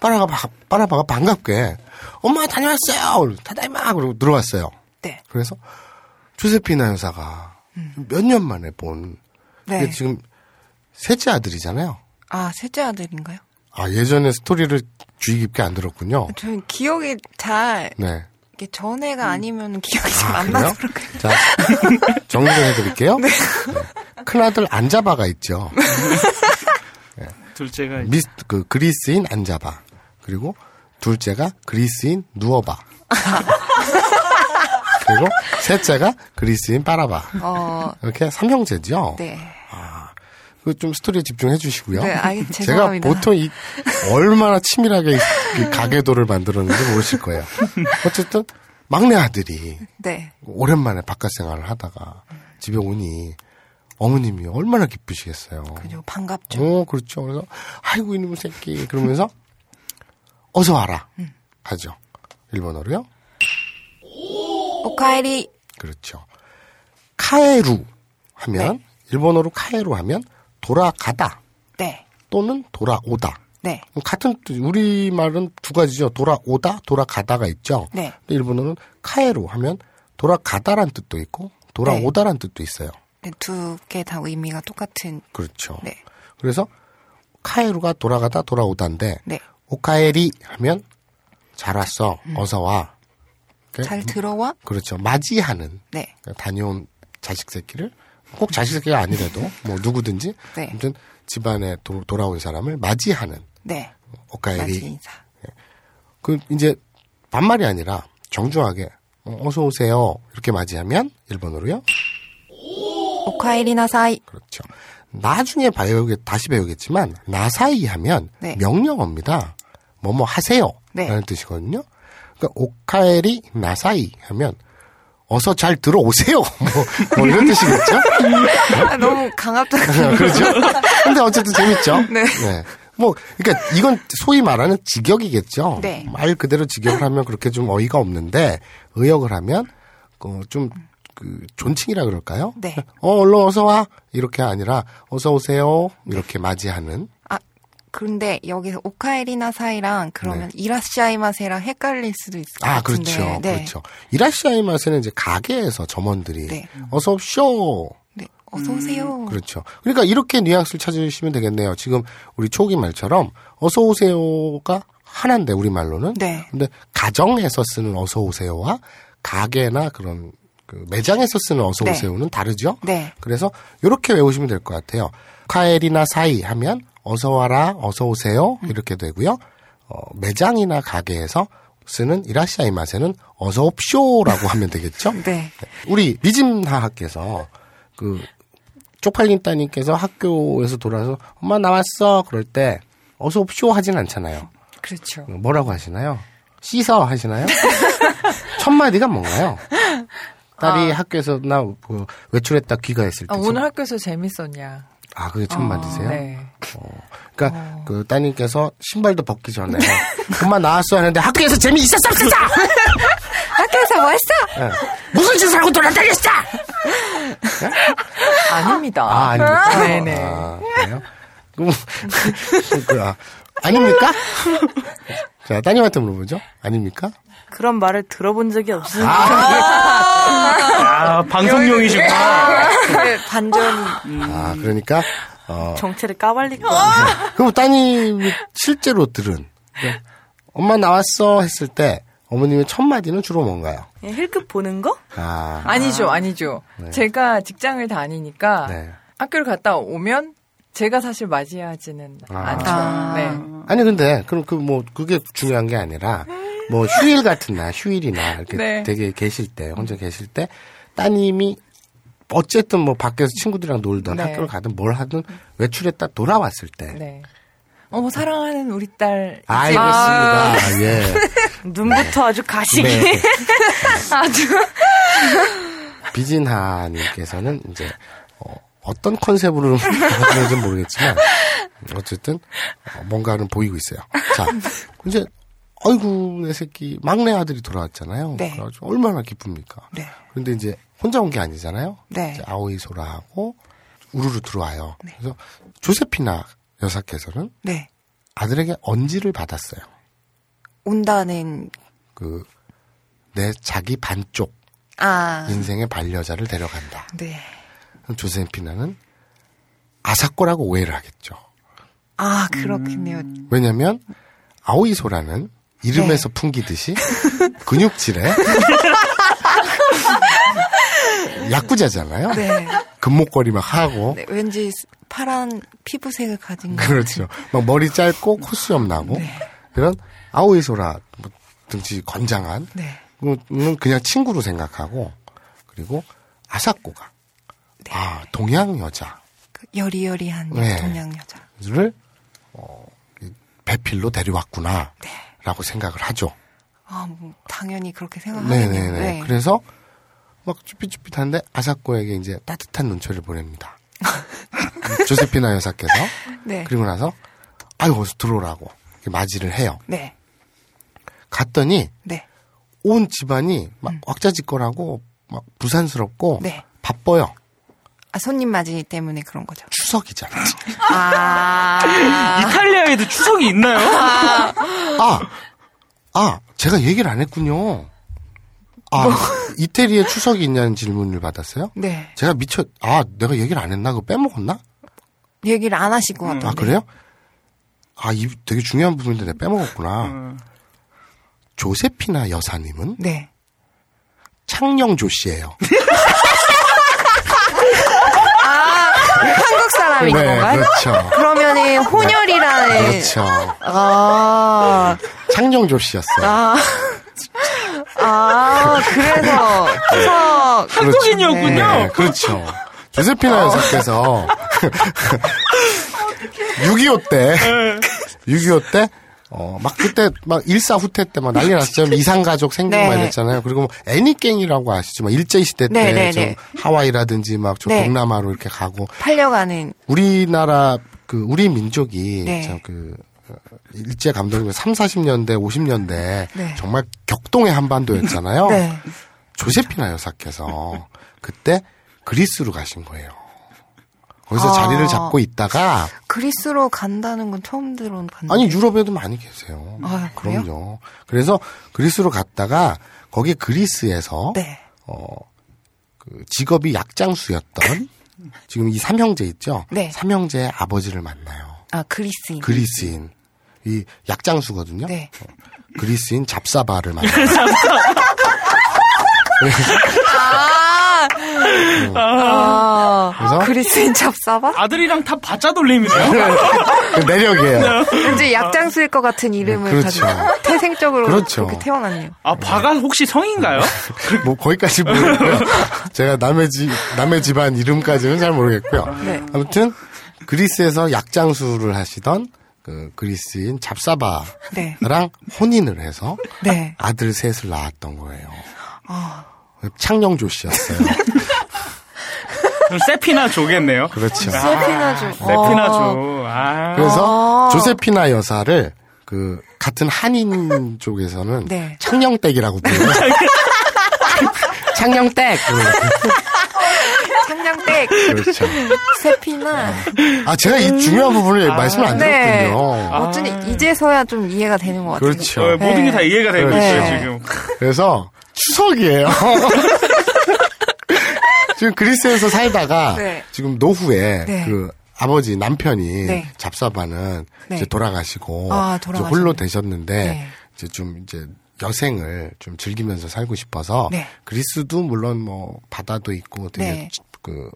빠라가, 빠라바가 반갑게, 엄마 다녀왔어요! 다다이마! 그러고 들어왔어요. 네. 그래서 조세피나 여사가 몇년 만에 본, 네. 이게 지금 셋째 아들이잖아요. 아, 셋째 아들인가요? 아, 예전에 스토리를 주의 깊게 안 들었군요. 저는 기억이 잘, 네. 이게 전해가 아니면 기억이 잘 아, 안? 나서 그런가요? 자, 정리를 해드릴게요. 네. 큰아들 안자바가 있죠. 둘째가 이제 미스 그 그리스인 앉아봐 그리고 둘째가 그리스인 누워봐 그리고 셋째가 그리스인 빨아봐 어, 이렇게 삼형제죠. 네. 그좀 스토리에 집중해 주시고요. 네, 알- 제가. 보통 이 얼마나 치밀하게 이- 이 가계도를 만들었는지 모르실 거예요. 어쨌든 막내 아들이 네. 오랜만에 바깥 생활을 하다가 집에 오니 어머님이 얼마나 기쁘시겠어요. 그죠. 반갑죠. 어, 그렇죠. 그래서, 아이고, 이놈의 새끼. 그러면서, 어서 와라. 음. 하죠. 일본어로요? 오카에리. 그렇죠. 카에루 하면, 일본어로 카에루 하면, 돌아가다 네. 또는 돌아오다. 네. 같은 뜻, 우리 말은 두 가지죠. 돌아오다, 돌아가다가 있죠. 네. 일본어는 카에루 하면, 돌아가다란 뜻도 있고, 돌아오다란 뜻도 있어요. 네, 두개 다 의미가 똑같은. 그렇죠. 네. 그래서 카에루가 돌아가다 돌아오다인데 네. 오카에리 하면 잘 왔어 어서 와. 잘 들어와? 그렇죠 맞이하는 네. 다녀온 자식 새끼를 꼭 자식 새끼가 아니라도 뭐 누구든지 네. 아무튼 집안에 도, 돌아온 사람을 맞이하는 네. 오카에리. 맞이 인사. 그 이제 반말이 아니라 정중하게 어, 어서 오세요 이렇게 맞이하면 일본어로요. 오카에리 나사이. 그렇죠. 나중에 배우게 다시 배우겠지만 나사이 하면 네. 명령어입니다. 뭐뭐 하세요 네. 라는 뜻이거든요. 그러니까 오카에리 나사이 하면 어서 잘 들어오세요. 뭐, 뭐 이런 뜻이겠죠? 아, 너무 강압적. 그렇죠. 근데 어쨌든 재밌죠? 네. 뭐, 그러니까 이건 소위 말하는 직역이겠죠. 네. 말 그대로 직역을 하면 그렇게 좀 어이가 없는데 의역을 하면 어, 좀 그 존칭이라 그럴까요? 네. 어, 얼른 어서 와. 이렇게 아니라 어서 오세요. 이렇게 맞이하는. 아, 그런데 여기서 오카에리 나 사이랑 그러면 이라시아이마세랑 헷갈릴 수도 있을 것 네. 아, 같은데. 그렇죠. 네. 그렇죠. 이라시아이 맛에는 이제 가게에서 점원들이 네. 어서 오쇼. 네. 어서 오세요. 그렇죠. 그러니까 이렇게 뉘앙스를 찾으시면 되겠네요. 지금 우리 초기 말처럼 어서 오세요가 하나인데 우리 말로는. 네. 근데 가정에서 쓰는 어서 오세요와 가게나 그런 그 매장에서 쓰는 어서 네. 오세요는 다르죠. 네. 그래서 이렇게 외우시면 될 것 같아요. 카엘이나 사이 하면 어서 와라, 어서 오세요 이렇게 되고요. 어, 매장이나 가게에서 쓰는 이라시아이 마세는 어서 옵쇼라고 하면 되겠죠. 네. 우리 미진하학께서 그 쪽팔린 따님께서 학교에서 돌아와서 엄마 나왔어 그럴 때 어서 옵쇼 하진 않잖아요. 그렇죠. 뭐라고 하시나요? 씻어 하시나요? 첫 마디가 뭔가요? 딸이 학교에서 나그 외출했다 귀가했을 때. 아, 첫- 오늘 학교에서 재밌었냐? 아 그게 첫 마디세요? 네. 그러니까 그 따님께서 신발도 벗기 전에 엄마 나왔어 하는데 학교에서 재미 있었어 없었어? 학교에서 뭐 했어? 예. 무슨 짓을 하고 돌아다녔어? 아닙니다. 아 아닙니까? 네네. 아, 그래요? 그럼 그, 아, 아닙니까? 자 따님한테 물어보죠. 아닙니까? 그런 말을 들어본 적이 없으니까 아, 방송용이시구나. 네, 반전이. 아 그러니까 어 정체를 까발릴 거야. 그럼 따님이 실제로 들은 네. 엄마 나왔어 했을 때 어머님의 첫 마디는 주로 뭔가요? 그냥 힐끗 보는 거? 아, 아니죠, 아니죠. 네. 제가 직장을 다니니까 네. 학교를 갔다 오면 제가 사실 맞이하지는 아. 않죠. 아. 네. 아니 근데 그럼 그 뭐 그게 중요한 게 아니라 뭐 휴일 같은 날 휴일이나 이렇게 네. 되게 계실 때 혼자 계실 때 따님이 어쨌든 뭐 밖에서 친구들이랑 놀던 네. 학교를 가든 뭘 하든 외출했다 돌아왔을 때 네. 어머 사랑하는 우리 딸. 알겠습니다. 예. 눈부터 아주 가시게. 네. 아주. 비진하님께서는 이제 어, 떤 컨셉으로 하는지 모르겠지만 어쨌든 어, 뭔가는 보이고 있어요. 자, 이제 아이고 내 새끼 막내 아들이 돌아왔잖아요. 네. 그래가지고 얼마나 기쁩니까? 네. 그런데 이제 혼자 온 게 아니잖아요. 네. 아오이 소라하고 우르르 들어와요. 그래서 조세피나 여사께서는 네. 아들에게 언지를 받았어요. 온다는, 그 내 자기 반쪽 아. 인생의 반려자를 데려간다. 네. 조세피나는 아사코라고 오해를 하겠죠. 아, 그렇겠네요. 왜냐면 아오이 소라는 이름에서 풍기듯이 근육질에 야구자잖아요. 네. 금목걸이 막 하고 네, 왠지 파란 피부색을 가진 것 그렇죠. 막 머리 짧고 콧수염 나고 이런 아오이 소라 뭐 등치 건장한 네. 는 그냥 친구로 생각하고 그리고 아사코가 아 동양 여자 그 여리여리한 네. 동양 여자. 를 어, 이 배필로 데려왔구나 라고 생각을 하죠. 아, 뭐, 당연히 그렇게 생각하네요. 네네 네. 그래서 막 쭈삣쭈삣한데 아사코에게 이제 따뜻한 눈초리를 보냅니다. 조세피나 여사께서 네. 그리고 나서 아유 어서 들어오라고 이렇게 맞이를 해요. 네. 갔더니 네. 온 집안이 막 왁자지껄하고 막 부산스럽고 네. 바빠요. 아, 손님 맞이 때문에 그런 거죠. 추석이잖아. 아. 이탈리아에도 추석이 있나요? 아, 아, 제가 얘기를 안 했군요. 아, 뭐? 이태리에 추석이 있냐는 질문을 받았어요? 네. 제가 미쳐, 아, 내가 얘기를 안 했나? 그거 빼먹었나? 얘기를 안 하실 것 같던데. 아, 그래요? 아, 이 되게 중요한 부분인데 내가 빼먹었구나. 음. 조세피나 여사님은 네. 창녕조 씨예요. 한국 사람인 건가요? 그렇죠. 그러면은 혼혈이라는. 그렇죠. 아. 창녕조 씨였어요. 아. 아, 그래서 추석 한국인이었군요. 네, 그렇죠. 조세피나 여사께서 6.25 때, 6.25 때, 어, 막 그때 막 일사후퇴 때 막 난리 났죠. 이상가족 생기고 네. 막 이랬잖아요. 그리고 뭐 애니깽이라고 아시죠? 막 일제시대 때 네, 네, 좀 네. 하와이라든지 막좀 네. 동남아로 이렇게 가고 팔려가는. 우리나라 그 우리 민족이 네. 참그 일제 감독님 3, 40년대, 50년대 네. 정말 격동의 한반도였잖아요. 네. 조세피나 여사께서 그때 그리스로 가신 거예요. 거기서 아. 자리를 잡고 있다가 그리스로 간다는 건 처음 들어봤는데. 아니 유럽에도 많이 계세요. 아, 그래요? 그럼요. 그래서 그리스로 갔다가 거기 그리스에서 네. 어, 그 직업이 약장수였던 지금 이 삼형제 있죠? 네. 삼형제의 아버지를 만나요. 아, 그리스인. 그리스인. 이 약장수거든요. 네. 그리스인 잡사바를 만나요. 아, 아, 그래서? 그리스인 잡사바? 아들이랑 다 바짜 돌림이네요. 그 매력이에요. 왠지 약장수일 것 같은 이름을 그렇죠. 가지고 태생적으로 그렇죠. 그렇게 태어났네요. 아, 바가 혹시 성인가요? 뭐 거기까지 모르고요. 제가 남의 집 남의 집안 이름까지는 잘 모르겠고요. 네. 아무튼 그리스에서 약장수를 하시던 그 그리스인 잡사바랑 네. 혼인을 해서 네. 아들 셋을 낳았던 거예요. 아, 창녕조 씨였어요. 그럼 세피나 조겠네요. 그렇죠. 세피나주. 세피나 어. 조. 아. 그래서 아. 조세피나 여사를 그 같은 한인 쪽에서는 네. 창녕댁이라고 불러요. 창녕댁. 창량댁, 그렇죠. 세피나. 아 제가 이 중요한 부분을 말씀을 안 네. 드렸군요. 어쩐지 이제서야 좀 이해가 되는 것 같아요. 그렇죠. 어, 모든 게다 네. 이해가 되고 그렇죠. 있어요, 네. 지금. 그래서 추석이에요. 지금 그리스에서 살다가 네. 지금 노후에 네. 그 아버지 남편이 네. 잡사바는 네. 이제 돌아가시고 아, 이제. 홀로 되셨는데 네. 이제 좀 이제 여생을 좀 즐기면서 살고 싶어서 네. 그리스도 물론 뭐 바다도 있고 되게 네. 그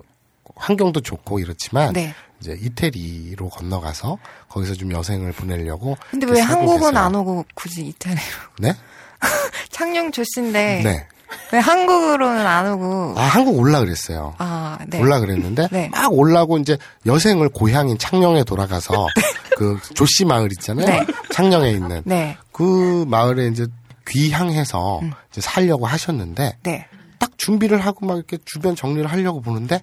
환경도 좋고 이렇지만 네. 이제 이태리로 건너가서 거기서 좀 여생을 보내려고 근데 왜 한국은 계세요. 안 오고 굳이 이태리로? 네? 창녕 조씨인데 네. 왜 한국으로는 안 오고? 아 한국 올라 그랬어요. 아, 네. 올라 그랬는데 네. 막 올라고 이제 여생을 고향인 창녕에 돌아가서 그 조씨 마을 있잖아요. 네. 창녕에 있는 네, 그 마을에 이제 귀향해서 음. 이제 살려고 하셨는데 네. 딱 준비를 하고 막 이렇게 주변 정리를 하려고 보는데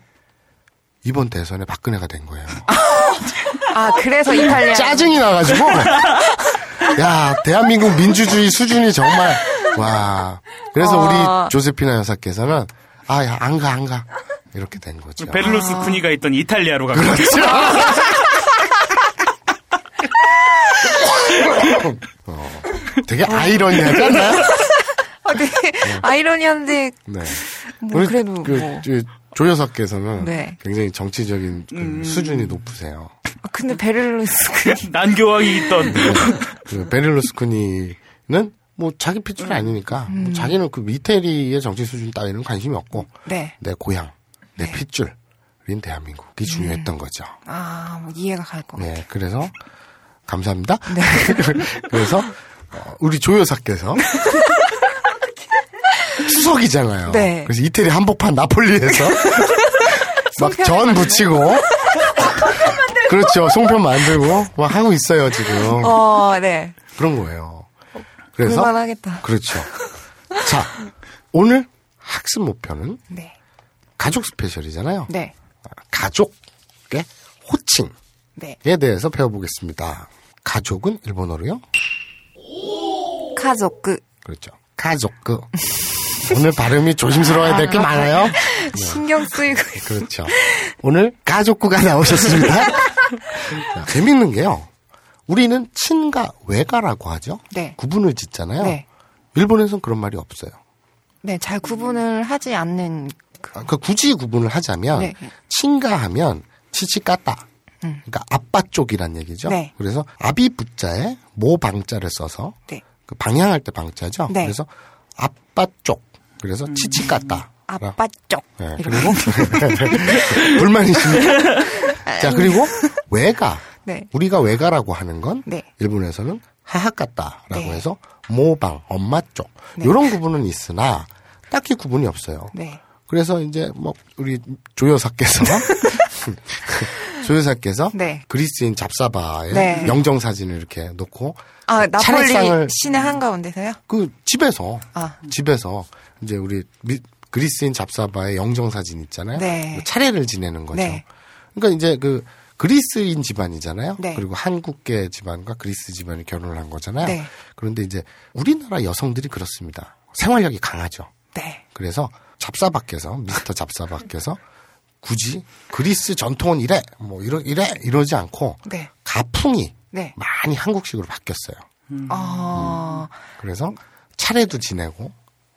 이번 대선에 박근혜가 된 거예요. 아, 그래서 이탈리아. 짜증이 나가지고 야 대한민국 민주주의 수준이 정말 와 그래서 아. 우리 조세피나 여사께서는 아 야 안 가 안 가 이렇게 된 거죠. 베를루스 아. 군이가 있던 이탈리아로 가고 그렇죠. 어, 되게 아이러니하지 않나요? 아, 네. 아이러니한데, 네. 뭐, 우리 그래도 그, 뭐. 저, 조 여사께서는 네. 굉장히 정치적인 그 음. 수준이 높으세요. 아, 근데 베를루스 그 난교왕이 있던 그 베를루스코니는 뭐 자기 핏줄이 아니니까 음. 뭐 자기는 그 이태리의 정치 수준 따위는 관심이 없고 네. 내 고향, 내 네. 핏줄 인 대한민국이 중요했던 거죠. 아, 뭐 이해가 갈 것 같아요. 네, 그래서 감사합니다. 네. 그래서 어, 우리 조 여사께서 추석이잖아요. 네. 그래서 이태리 한복판 나폴리에서 막 전 붙이고 그렇죠. 송편 만들고 막 하고 있어요 지금 어, 네. 그런 거예요. 그래서 그만하겠다. 그렇죠. 자 오늘 학습 목표는 네. 가족 스페셜이잖아요. 네. 가족의 호칭에 네. 대해서 배워보겠습니다. 가족은 일본어로요? 가족, 그, 그렇죠. 가족 그 오늘 발음이 조심스러워야 될 게 많아요. 신경 쓰이고. 그렇죠. 오늘 가족구가 나오셨습니다. 자, 재밌는 게요. 우리는 친가, 외가라고 하죠. 네. 구분을 짓잖아요. 네. 일본에서는 그런 말이 없어요. 네, 잘 구분을 하지 않는, 그, 아, 그 굳이 구분을 하자면 네. 친가하면 치치 까따. 그러니까 아빠 쪽이란 얘기죠. 네. 그래서 아비 부자에 모 방자를 써서 네. 그 방향할 때 방자죠. 네. 그래서 아빠 쪽. 그래서 치치 까따. 아빠 쪽. 네. 그리고 불만이십니까? 자 그리고 외가 네. 우리가 외가라고 하는 건 네. 일본에서는 하하까따라고 네. 해서 모방 엄마 쪽 네. 이런 구분은 있으나 딱히 구분이 없어요. 네. 그래서 이제 뭐 우리 조여사께서 조여사께서 네. 그리스인 잡사바의 네. 영정 사진을 이렇게 놓고 아, 나폴리 차례상을 시내 한가운데서요? 그 집에서 아. 집에서 이제 우리 미- 그리스인 잡사바의 영정 사진 있잖아요. 네. 그 차례를 지내는 거죠. 네. 그러니까 이제 그 그리스인 집안이잖아요. 네. 그리고 한국계 집안과 그리스 집안이 결혼을 한 거잖아요. 네. 그런데 이제 우리나라 여성들이 그렇습니다. 생활력이 강하죠. 네. 그래서 잡사밖에서 미스터 잡사밖에서 굳이 그리스 전통은 이래 뭐 이러 이래 이러지 않고 네. 가풍이 네. 많이 한국식으로 바뀌었어요. 아, 그래서 차례도 지내고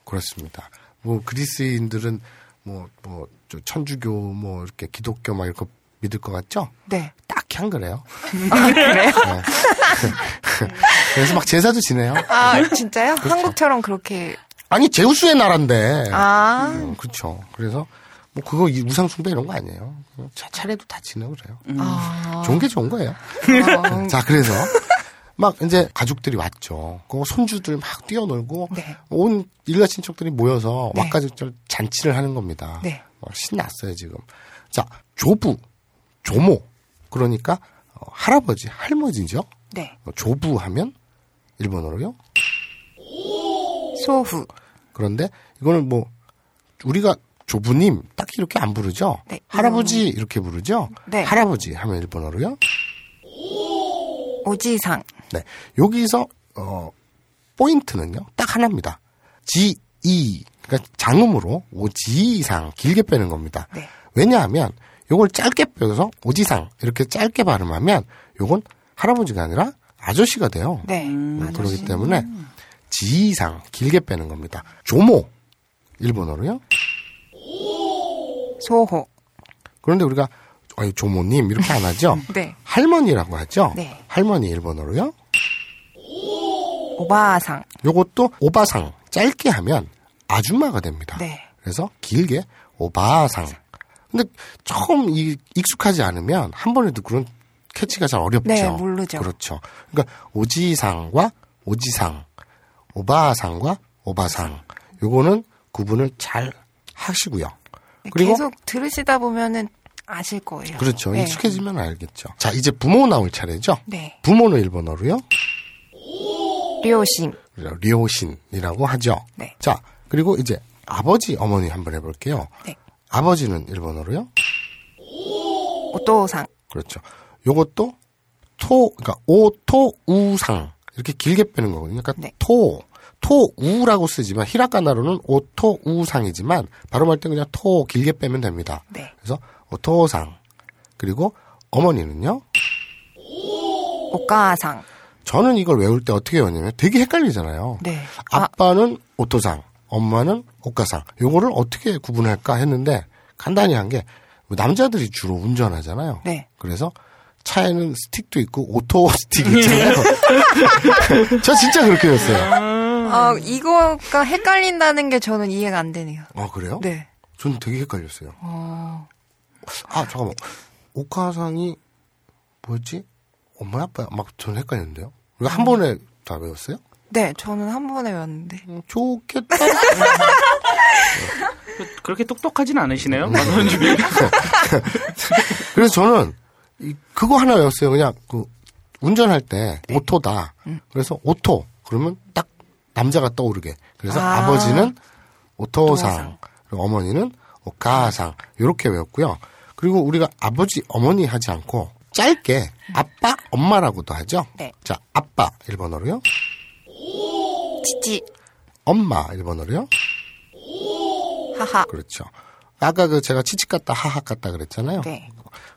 그렇습니다. 뭐 그리스인들은 뭐, 뭐, 저 천주교, 뭐, 이렇게 기독교 막 이렇게 믿을 것 같죠? 네. 딱히 안 그래요. 아, 그래요? 네. 그래서 막 제사도 지내요. 아, 진짜요? 한국처럼 그렇게. 아니, 제우스의 나라인데. 아. 음, 그렇죠. 그래서 뭐 그거 이 우상숭배 이런 거 아니에요. 차, 차례도 다 지내고 그래요. 아. 좋은 게 좋은 거예요. 아. 자, 그래서 막 이제 가족들이 왔죠. 그 손주들 막 뛰어놀고 네. 온 일가 친척들이 모여서 네. 왁가지절 잔치를 하는 겁니다. 네. 막 신났어요 지금. 자, 조부, 조모 그러니까 어, 할아버지, 할머니죠. 네. 어, 조부 하면 일본어로요. 소후. 그런데 이거는 뭐 우리가 조부님 딱 이렇게 안 부르죠. 네. 할아버지 이렇게 부르죠. 네. 할아버지 하면 일본어로요. 오지상. 네. 여기서 어 포인트는요. 딱 하나입니다. 지, 이. 그러니까 장음으로 오지상 길게 빼는 겁니다. 네. 왜냐하면 요걸 짧게 빼서 오지상 이렇게 짧게 발음하면 요건 할아버지가 아니라 아저씨가 돼요. 네. 음, 그렇기 때문에 지상 길게 빼는 겁니다. 조모 일본어로요. 소호. 그런데 우리가 아니, 조모님 이렇게 안 하죠. 네. 할머니라고 하죠. 네. 할머니 일본어로요. 오바상. 요것도 오바상 짧게 하면 아줌마가 됩니다. 네. 그래서 길게 오바상. 근데 처음 이 익숙하지 않으면 한 번에도 그런 캐치가 잘 어렵죠. 네, 모르죠. 그렇죠. 그러니까 오지상과 오지상, 오바상과 오바상. 요거는 구분을 잘 하시고요. 그리고 계속 들으시다 보면은 아실 거예요. 그렇죠. 네. 익숙해지면 알겠죠. 자, 이제 부모 나올 차례죠. 네. 부모는 일본어로요. 료신. 리오신이라고 하죠. 네. 자, 그리고 이제 아버지, 어머니 한번 해볼게요. 네. 아버지는 일본어로요? 오토상. 그렇죠. 요것도 토, 그러니까 오토우상 이렇게 길게 빼는 거거든요. 그러니까 네. 토, 토우라고 쓰지만 히라가나로는 오토우상이지만 발음할 때 그냥 토 길게 빼면 됩니다. 네. 그래서 오토상 그리고 어머니는요? お母さん. 저는 이걸 외울 때 어떻게 외웠냐면 되게 헷갈리잖아요. 네. 아, 아빠는 お父さん, 엄마는 お母さん. 요거를 어떻게 구분할까 했는데 간단히 한 게 남자들이 주로 운전하잖아요. 네. 그래서 차에는 스틱도 있고 auto 스틱 있잖아요. 저 진짜 그렇게 했어요. 아, 이거가 헷갈린다는 게 저는 이해가 안 되네요. 아 그래요? 네. 저는 되게 헷갈렸어요. 어, 아 잠깐만 오카상이 뭐였지? 엄마 아빠 막 저는 헷갈렸는데요. 이거 한 번에 다 외웠어요? 네, 저는 한 번에 외웠는데. 음, 좋겠다. 그렇게 똑똑하진 않으시네요. 그래서 저는 이- 그거 하나 외웠어요. 그냥 그 운전할 때 auto다. 그래서 auto 그러면 딱 남자가 떠오르게. 그래서 아. 아. 버지는 오토상, 오토상. 그리고 어머니는 오카상 이렇게 외웠고요. 그리고 우리가 아버지 어머니 하지 않고 짧게 아빠 엄마라고도 하죠. 네. 자 아빠 일본어로요. 치치, 엄마 일본어로요. 하하. 그렇죠. 아까 그 제가 치치 같다 하하 같다 그랬잖아요. 네.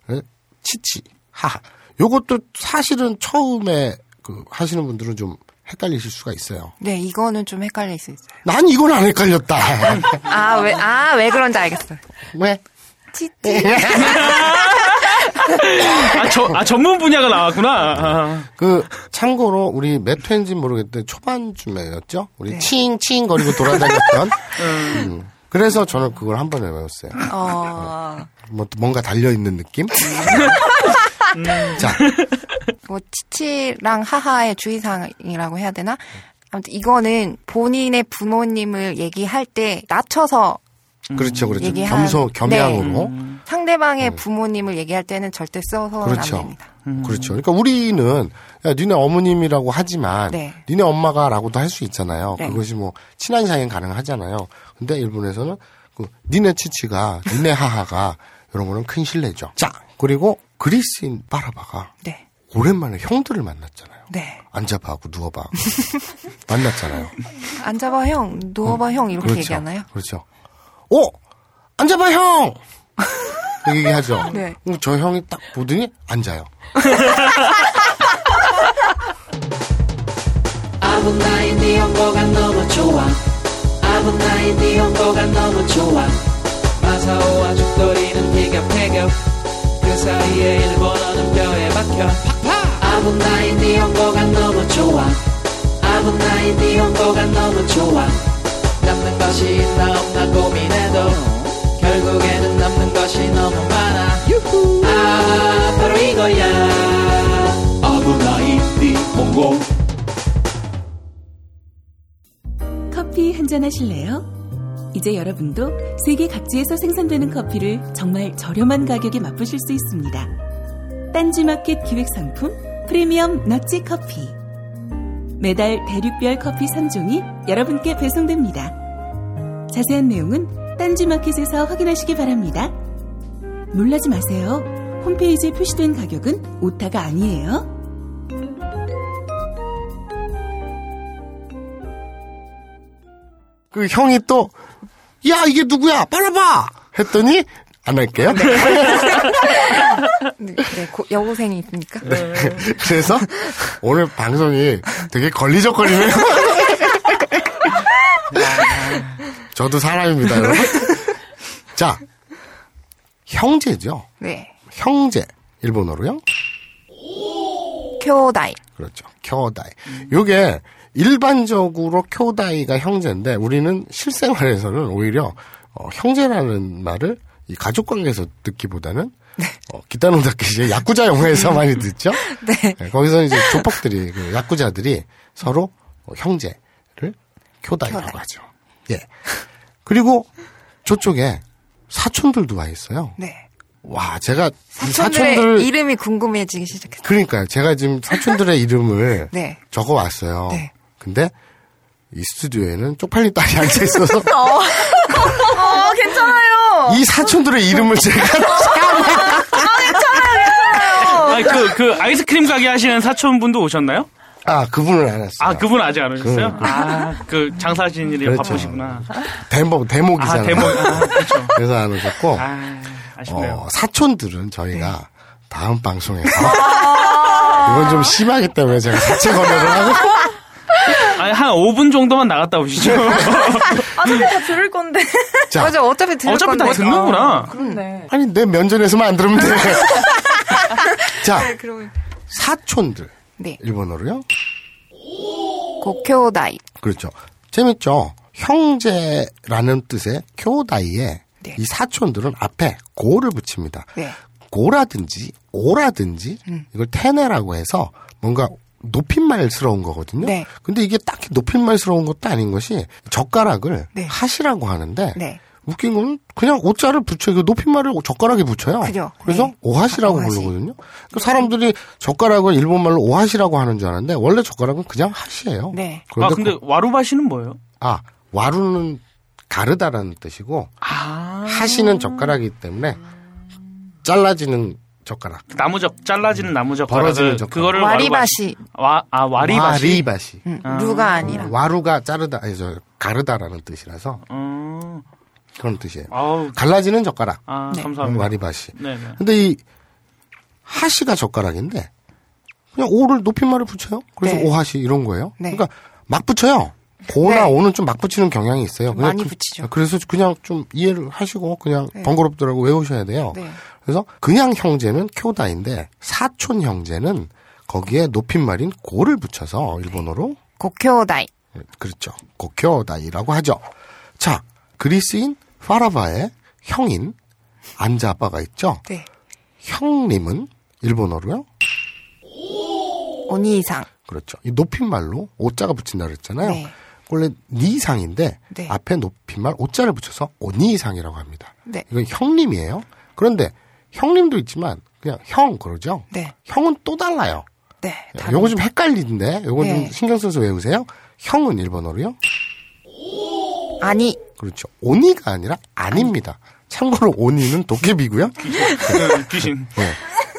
그래서 치치 하하. 요것도 사실은 처음에 그 하시는 분들은 좀 헷갈리실 수가 있어요. 네, 이거는 좀 헷갈릴 수 있어요. 난 이건 안 헷갈렸다. 아, 왜, 아, 왜 그런지 알겠어요. 왜? 치치. 아, 저, 아, 전문 분야가 나왔구나. 아. 그 참고로 우리 몇 회인지 모르겠는데 초반쯤에였죠. 우리 네. 칭칭 거리고 돌아다녔던. 음. 그래서 저는 그걸 한 번에 외웠어요. 어, 뭐 뭔가 달려 있는 느낌. 자, 뭐, 치치랑 하하의 주의사항이라고 해야 되나? 아무튼 이거는 본인의 부모님을 얘기할 때 낮춰서 그렇죠, 그렇죠. 얘기한- 겸소 겸양으로. 상대방의 부모님을 얘기할 때는 절대 써서는 그렇죠. 안 됩니다. 그렇죠. 그러니까 우리는 야, 니네 어머님이라고 하지만 네. 니네 엄마가라고도 할 수 있잖아요. 네. 그것이 뭐 친한 사이엔 가능하잖아요. 근데 일본에서는 그 니네 치치가 니네 하하가 이런 거는 큰 신뢰죠. 자 그리고 그리스인 빠라바가 네. 오랜만에 형들을 만났잖아요. 네. 앉아봐 하고 누워봐. 만났잖아요. 앉아봐, 형. 누워봐, 형. 이렇게 그렇죠. 얘기하나요? 그렇죠. 오! 앉아봐, 형! 얘기하죠. 네. 저 형이 딱 보더니 앉아요. 아분 나의 네 연고가 너무 좋아. 아분 나의 네 연고가 너무 좋아. 마사오와 죽돌이는 티격태격. 그 사이에 일본어는 뼈에 박혀. 아분 나의 네 연고가 너무 좋아. 아분 나의 네 연고가 너무 좋아. 남는 것이 있나 없나 고민해도 결국에는 남는 것이 너무 많아 아 바로 이거야 아무 나이 니혼고 커피 한 잔 하실래요? 이제 여러분도 세계 각지에서 생산되는 커피를 정말 저렴한 가격에 맛보실 수 있습니다. 딴지마켓 기획상품 프리미엄 너치 커피. 매달 대륙별 커피 3종이 여러분께 배송됩니다. 자세한 내용은 딴지마켓에서 확인하시기 바랍니다. 놀라지 마세요. 홈페이지에 표시된 가격은 오타가 아니에요. 그 형이 또, 야, 이게 누구야? 빨아봐! 했더니, 안 할게요. 네, 네, 고- 여고생이 있으니까. 네. 그래서 오늘 방송이 되게 걸리적거리네요. 저도 사람입니다, 여러분. 자, 형제죠. 네. 형제. 일본어로요? 쿄다이. 그렇죠. 쿄다이. 요게 일반적으로 쿄다이가 형제인데 우리는 실생활에서는 오히려 어, 형제라는 말을 이 가족 관계에서 듣기보다는 어, 기타노 다케시의 야쿠자 영화에서 많이 듣죠. 네. 네, 거기서 이제 조폭들이 그 야쿠자들이 서로 어, 형제를 쿄다이라고 하죠. 예. 그리고 저쪽에 사촌들도 와 있어요. 네. 와, 제가 이 사촌들의 사촌들 이름이 궁금해지기 시작했어요. 그러니까요. 제가 지금 사촌들의 이름을 네. 적어 왔어요. 네. 근데 이 스튜디오에는 쪽팔린 딸이 앉아 있어서 어. 이 사촌들의 이름을 제가 아니, 그, 그 아이스크림 가게 하시는 사촌분도 오셨나요? 아 그분을 알았어요. 아, 그분 아직 안 오셨어요? 그, 그. 아, 그 장사하시는 일이 그렇죠. 바쁘시구나. 대목 대목이잖아요. 아, 대목. 아, 그렇죠. 그래서 안 오셨고 아, 아쉽네요. 어, 사촌들은 저희가 네. 다음 방송에서 이건 좀 심하기 때문에 제가 사채 거래를 하고 아니, 한 5분 정도만 나갔다 오시죠. 어차피 다 들을 건데. 자 맞아, 어차피 들을 어차피 건데. 다 듣는구나. 그렇네. 아니 내 면전에서만 안 들으면 돼. 자 네, 그러면. 사촌들 네. 일본어로요? 고쿄다이. 그렇죠. 재밌죠. 형제라는 뜻의 쿄다이에 네. 이 사촌들은 앞에 고를 붙입니다. 네. 고라든지 오라든지 음. 이걸 테네라고 해서 뭔가 높임말스러운 거거든요. 네. 근데 이게 딱히 높임말스러운 것도 아닌 것이 젓가락을 네. 하시라고 하는데 네. 웃긴 건 그냥 오자를 붙여 그 높임말을 젓가락에 붙여요. 그죠. 그래서 네. 오하시라고 오하시. 부르거든요. 그 사람들이 젓가락을 일본말로 오하시라고 하는 줄 알았는데 원래 젓가락은 그냥 하시예요. 네. 아, 그런데 근데 와루바시는 뭐예요? 아, 와루는 가르다라는 뜻이고 아. 하시는 젓가락이기 때문에 잘라지는 젓가락. 나무젓, 잘라지는 나무젓. 벌어지는 젓가락. 그거를 와리바시. 와, 아, 와리바시. 와리바시. 음, 루가 아니라. 와루가 자르다, 아니, 저, 가르다라는 뜻이라서 음, 그런 뜻이에요. 아우, 갈라지는 젓가락. 아, 네. 감사합니다. 와리바시. 네 네. 근데 이 하시가 젓가락인데 그냥 오를 높임말을 붙여요. 그래서 네. 오하시 이런 거예요. 네. 그러니까 막 붙여요. 고나 네. 오는 좀 막 붙이는 경향이 있어요. 많이 그- 붙이죠. 그래서 그냥 좀 이해를 하시고 그냥 네. 번거롭더라고 외우셔야 돼요. 네. 그래서 그냥 형제는 쿄다인데 사촌 형제는 거기에 높임말인 고를 붙여서 일본어로 고쿄다이. 그렇죠. 고쿄다이라고 하죠. 자, 그리스인 파라바의 형인 안자 아빠가 있죠. 네. 형님은 일본어로요. 오니상. 그렇죠. 이 높임말로 오자가 붙인다 그랬잖아요. 네. 원래 니상인데 네. 앞에 높임말 오자를 붙여서 오니상이라고 합니다. 네. 이건 형님이에요. 그런데 형님도 있지만 그냥 형 그러죠. 네. 형은 또 달라요. 네. 요거 좀 헷갈리는데 요거 좀 네. 신경 써서 외우세요. 형은 일본어로요. 아니. 그렇죠. 오니가 아니라 아닙니다. 참고로 오니는 도깨비고요. 귀신. 네.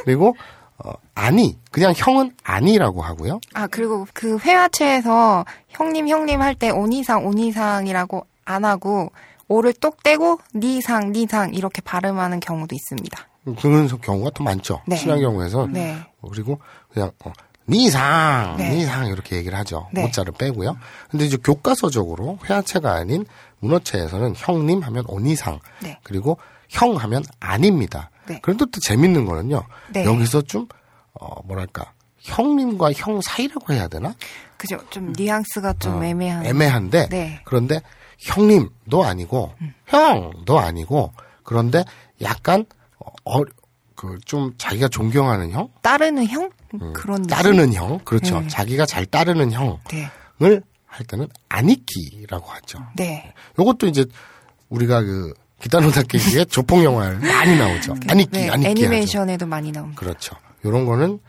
그리고 어, 아니 그냥 형은 아니라고 하고요. 아, 그리고 그 회화체에서 형님, 형님 할 때 오니상, 오니상이라고 안 하고, 오를 똑 떼고, 니상, 니상 이렇게 발음하는 경우도 있습니다. 그런 경우가 더 많죠. 네. 친한 경우에서 네. 어, 그리고 그냥 어, 니상, 네. 니상 이렇게 얘기를 하죠. 네. 모자를 빼고요. 근데 이제 교과서적으로 회화체가 아닌 문어체에서는 형님 하면 오니상, 네. 그리고 형 하면 아닙니다. 네. 그런데 또 재밌는 거는요. 네. 여기서 좀, 어, 뭐랄까. 형님과 형 사이라고 해야 되나? 그죠. 좀 뉘앙스가 좀 어, 애매한. 애매한데 네. 그런데 형님도 아니고 형도 아니고 그런데 약간 어 그 좀 자기가 존경하는 형, 따르는 형? 음, 그런 느낌? 따르는 형, 그렇죠. 네. 자기가 잘 따르는 형을 네. 할 때는 아니키라고 하죠. 네. 요것도 이제 우리가 그 기타노 다케시의 조폭 영화에 많이 나오죠. 아니키, 네, 아니키 하죠. 애니메이션에도 많이 나옵니다. 그렇죠. 요런 거는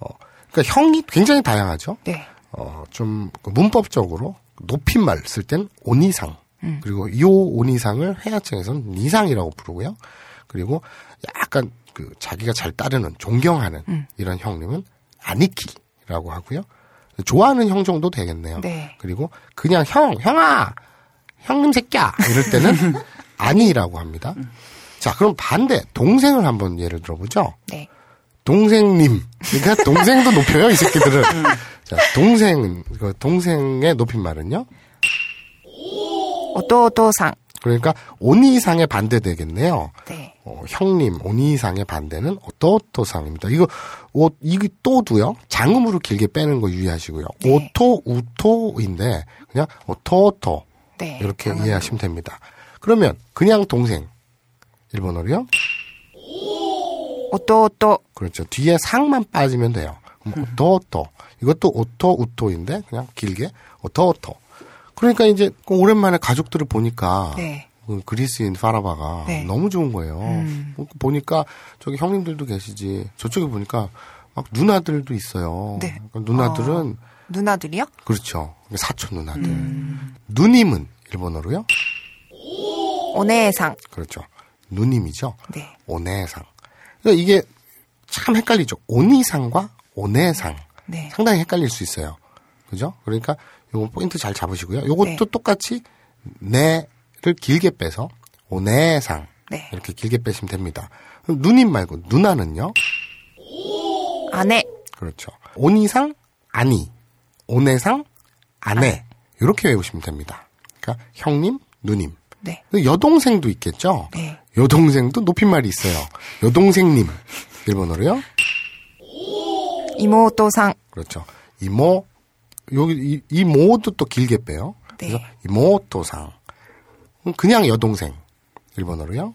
어 그러니까 형이 굉장히 다양하죠. 네. 어좀 문법적으로 높임말 쓸 땐 온이상 음. 그리고 요 온이상을 회화청에서는 니상이라고 부르고요. 그리고 약간 그 자기가 잘 따르는 존경하는 음. 이런 형님은 아니키라고 하고요. 좋아하는 형 정도 되겠네요. 네. 그리고 그냥 형, 형아, 형님 새끼야 이럴 때는 아니라고 합니다. 자, 그럼 반대 동생을 한번 예를 들어보죠. 네. 동생님. 그러니까 동생도 높여요, 이 새끼들은. 자, 동생, 그 동생의 높임말은요? 弟さん. 그러니까 온이상의 반대 되겠네요. 네. 어, 형님, 온이상의 반대는 오토오토상입니다. 이거, 오, 이거 또도요, 장음으로 길게 빼는 거 유의하시고요. おと, うと인데, 그냥 弟. 네. 이렇게 이해하시면 됩니다. 그러면, 그냥 동생. 일본어로요? 弟. 그렇죠. 뒤에 さん만 빠지면 돼요. 弟. 이것도 おと, うと인데, 그냥 길게, 弟. 그러니까 이제, 그 오랜만에 가족들을 보니까, 네. 그 그리스인 파라바가 네. 너무 좋은 거예요. 음. 뭐 보니까 저기 형님들도 계시지. 저쪽에 보니까 막 누나들도 있어요. 네. 그러니까 누나들은 누나들이요? 그렇죠. 사촌 누나들. 음. 누님은 일본어로요? 오네상. 그렇죠. 누님이죠. 네. 오네상. 그러니까 이게 참 헷갈리죠. 오니상과 오네상. 네. 상당히 헷갈릴 수 있어요. 그죠? 그러니까 요거 포인트 잘 잡으시고요. 요것도 네. 똑같이 네를 길게 빼서 오네상 네. 이렇게 길게 빼시면 됩니다. 누님 말고 누나는요? 아내. 그렇죠. 온이상 아니, 오네상 아내 이렇게 외우시면 됩니다. 그러니까 형님, 누님. 네. 여동생도 있겠죠. 네. 여동생도 높임말이 있어요. 여동생님 일본어로요? 이모오또상. 그렇죠. 이모 여기 이, 이 모도 또 길게 빼요. 네. 그래서 이모토상. 그냥 여동생 일본어로요?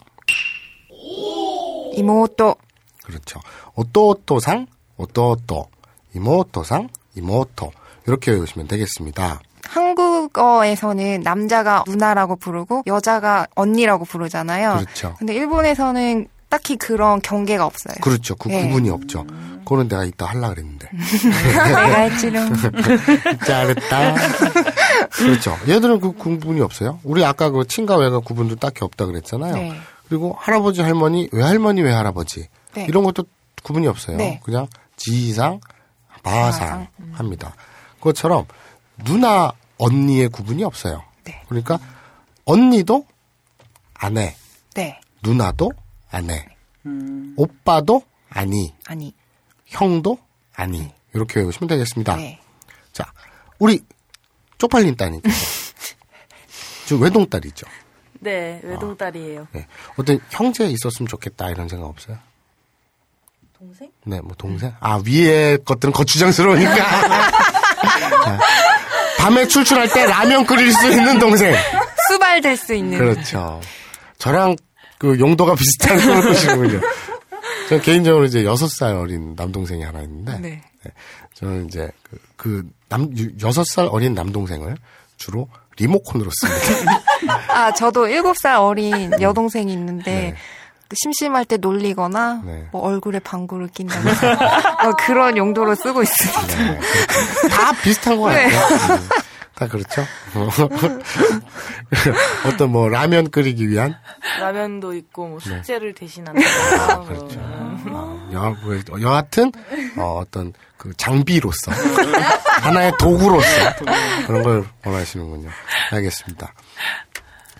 妹. 그렇죠. 弟さん, 弟, 妹さん, 妹 이렇게 외우시면 되겠습니다. 한국어에서는 남자가 누나라고 부르고 여자가 언니라고 부르잖아요. 그렇죠. 근데 일본에서는 딱히 그런 경계가 없어요. 그렇죠. 그 네. 구분이 없죠. 그거는 내가 이따 하려 그랬는데. 내가 했지롱. 잘했다. 그렇죠. 얘들은 그 구분이 없어요. 우리 아까 그 친가 외가 구분도 딱히 없다 그랬잖아요. 네. 그리고 할아버지 할머니 외할머니 외할아버지 네. 이런 것도 구분이 없어요. 네. 그냥 지상 바상 합니다. 그것처럼 누나 언니의 구분이 없어요. 네. 그러니까 언니도 아내, 네. 누나도 아내, 오빠도 아니, 아니. 형도 아니 이렇게 외우시면 되겠습니다. 네. 자, 우리 쪽팔린 따님께서 저 외동딸이죠. 네, 외동딸이에요. 네. 어떤 형제 있었으면 좋겠다 이런 생각 없어요? 동생? 네, 뭐 동생? 아 위에 것들은 거추장스러우니까. 네. 밤에 출출할 때 라면 끓일 수 있는 동생. 수발될 수 있는. 그렇죠. 저랑 그 용도가 비슷한 꾸시는군요. 개인적으로 이제 여섯 살 어린 남동생이 하나 있는데, 네. 네. 저는 이제 그, 그 남, 여섯 살 어린 남동생을 주로 리모컨으로 씁니다. 아, 저도 일곱 살 어린 여동생이 있는데 네. 그 심심할 때 놀리거나 네. 뭐 얼굴에 방구를 낀다든지 뭐 그런 용도로 쓰고 있습니다. 네. 다 비슷한 것 네. 같아요. 음, 다 그렇죠. 어떤 뭐 라면 끓이기 위한 라면도 있고 뭐 네. 숙제를 대신한다. 뭐. 그렇죠. 어, 여, 그, 여하튼 어, 어떤 그 장비로서 하나의 도구로서 그런 걸 원하시는군요. 알겠습니다.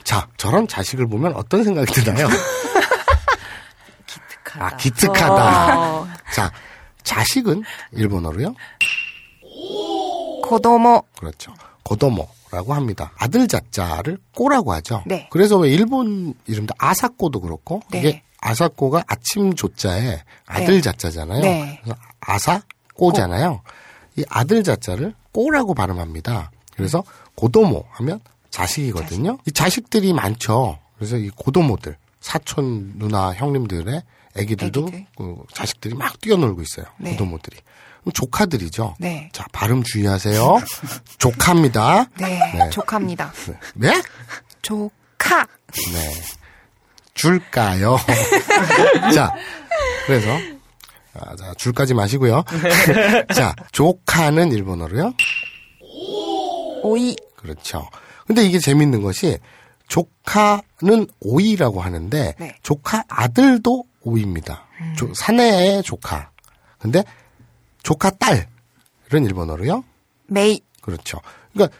자, 저런 자식을 보면 어떤 생각이 드나요? 아, 기특하다. 어. 자, 자식은 일본어로요? 고도모. 그렇죠. 고도모라고 합니다. 아들 자자를 꼬라고 하죠. 네. 그래서 왜 일본 이름도 아사꼬도 그렇고 네. 이게 아사코가 아침 조자에 아들 네. 자자잖아요. 네. 그래서 아사 꼬잖아요. 이 아들 자자를 꼬라고 발음합니다. 그래서 고도모 하면 자식이거든요. 이 자식들이 많죠. 그래서 이 고도모들 사촌 누나 형님들의 아기들도 애기들. 그 자식들이 막 뛰어놀고 있어요. 네. 고도모들이. 조카들이죠. 네. 자 발음 주의하세요. 조카입니다. 네, 조카입니다. 네? 조카. 네. 줄까요? 자, 그래서, 아, 자, 줄까지 마시고요. 자, 조카는 일본어로요? 오이. 그렇죠. 근데 이게 재밌는 것이, 조카는 오이라고 하는데, 네. 조카 아들도 오이입니다. 조- 사내의 조카. 근데, 조카 딸은 일본어로요? 메이. 그렇죠. 그러니까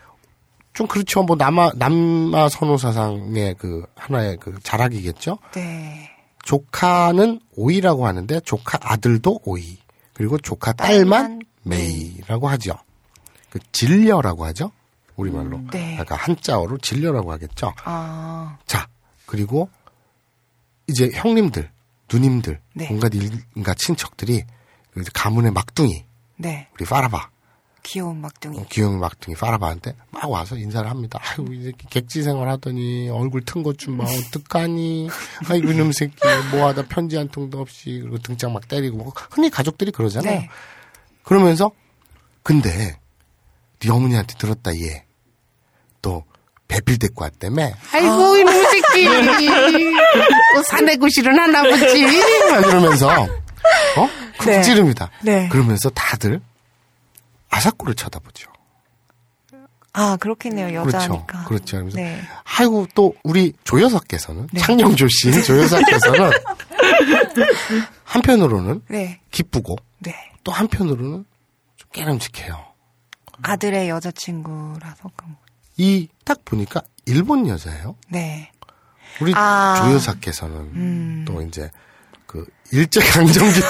좀 그렇죠. 뭐 남아 남아 선호 사상의 그 하나의 그 자락이겠죠. 네. 조카는 오이라고 하는데 조카 아들도 오이 그리고 조카 딸만 메이라고 하죠. 그 진려라고 하죠. 우리말로. 네. 그러니까 한자어로 진려라고 하겠죠. 아, 자 그리고 이제 형님들, 누님들, 네. 온갖 일가 친척들이 그 가문의 막둥이 네. 우리 파라바 귀여운 막둥이. 귀여운 막둥이 파라바한테 막 와서 인사를 합니다. 아이고, 이 새끼 객지 생활 하더니 얼굴 튼 것 좀 봐. 어떡하니. 아이고, 이놈 새끼. 뭐 하다 편지 한 통도 없이. 그리고 등짝 막 때리고. 흔히 가족들이 그러잖아요. 네. 그러면서, 근데, 네 어머니한테 들었다, 얘. 또, 배필 데리고 왔다며. 아이고, 이놈 새끼. 또 사내구실은 하나 보지. 막 이러면서, 어? 쿡 네. 찌릅니다. 네. 그러면서 다들 아사코를 쳐다보죠. 아, 그렇겠네요. 여자니까. 그렇죠. 그렇죠. 그래서 네. 아이고 또 우리 조여사께서는 네. 창녕조 씨 조여사께서는 한편으로는 네. 기쁘고 네. 또 한편으로는 좀 깨름직해요. 아들의 여자친구라서. 그런 거. 이딱 보니까 일본 여자예요. 네. 우리 아. 조여사께서는 음. 또 이제 그 일제 강점기 때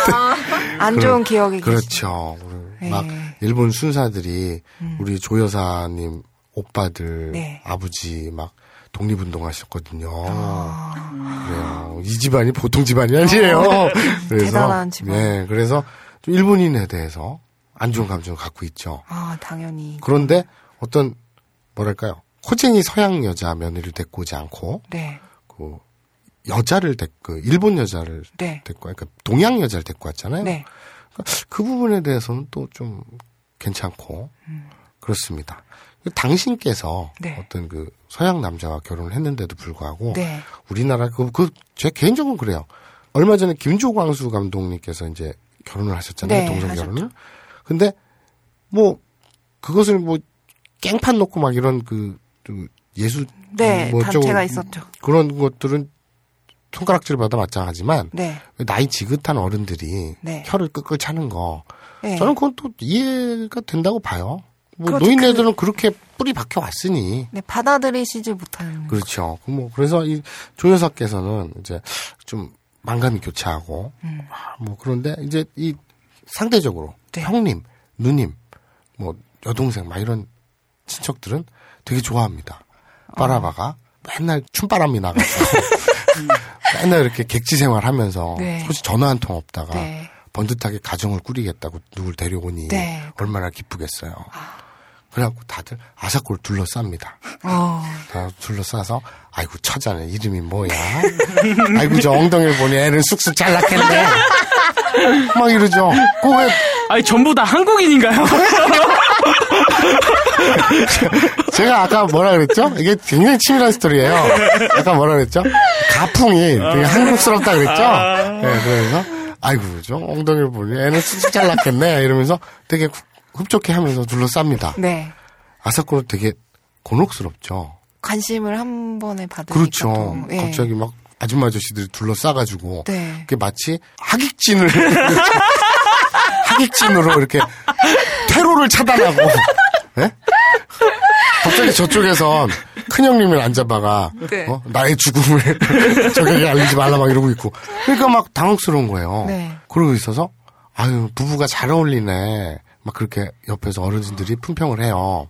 안 그- 좋은 기억이 그렇죠. 네. 막 일본 순사들이 음. 우리 조 여사님 오빠들 네. 아버지 막 독립운동하셨거든요. 아. 그래요. 이 집안이 보통 집안이 아니에요. 그래서 대단한 집안. 네, 그래서 좀 일본인에 대해서 안 좋은 감정을 갖고 있죠. 아, 당연히. 그런데 어떤 뭐랄까요? 호쟁이 서양 여자 며느리를 데리고 오지 않고 네. 그 여자를 데리고 일본 여자를 네. 데리고 그러니까 동양 여자를 데리고 왔잖아요. 네. 그러니까 그 부분에 대해서는 또 좀 괜찮고 그렇습니다. 당신께서 네. 어떤 그 서양 남자와 결혼을 했는데도 불구하고 네. 우리나라 그그제 개인적으로 그래요. 얼마 전에 김조광수 감독님께서 이제 결혼을 하셨잖아요. 네, 동성 하셨죠. 결혼을. 근데 뭐 그것을 뭐 깽판 놓고 막 이런 그, 그 예수 네, 뭐 단체가 있었죠. 그런 것들은 손가락질 받아 마찬가지만 네. 나이 지긋한 어른들이 네. 혀를 끌끌 차는 거 네. 저는 그건 또 이해가 된다고 봐요. 뭐 그렇죠. 노인네들은 그... 렇게 뿌리 박혀 왔으니 네, 받아들이시지 못하는. 그렇죠. 그뭐 그래서 이 조여사께서는 이제 좀 만감이 교차하고 음. 아, 뭐 그런데 이제 이 상대적으로 네. 형님, 누님, 뭐 여동생 막 이런 친척들은 되게 좋아합니다. 빠라바가 맨날 춤바람이 나가지고 맨날 이렇게 객지 생활하면서 네. 솔직히 전화 한 통 없다가 네. 번듯하게 가정을 꾸리겠다고 누굴 데려오니 네. 얼마나 기쁘겠어요. 그래갖고 다들 아사코를 둘러쌉니다. 어. 다 둘러싸서 아이고 처자네 이름이 뭐야? 아이고 저 엉덩이를 보니 애는 쑥쑥 잘났겠네. 막 이러죠. 그왜 아니 전부 다 한국인인가요? 제가 아까 뭐라 그랬죠? 이게 굉장히 치밀한 스토리예요. 아까 뭐라 그랬죠? 가풍이 되게 한국스럽다 그랬죠? 네, 그래서 아이고 저 엉덩이를 보니 애는 쑥쑥 잘 났겠네 이러면서 되게 흡- 흡족해 하면서 둘러쌉니다. 네. 아사코는 되게 곤혹스럽죠. 관심을 한 번에 받으니까. 그렇죠. 또, 예. 갑자기 막 아줌마 아저씨들이 둘러싸가지고 네. 그게 마치 하객진을 하객진으로 이렇게 테러를 차단하고 예? 갑자기 저쪽에선 큰형님을 안 잡아가 네. 어? 나의 죽음을 적에게 알리지 말라 막 이러고 있고 그러니까 막 당황스러운 거예요. 네. 그러고 있어서 아유 부부가 잘 어울리네 막 그렇게 옆에서 어르신들이 품평을 해요.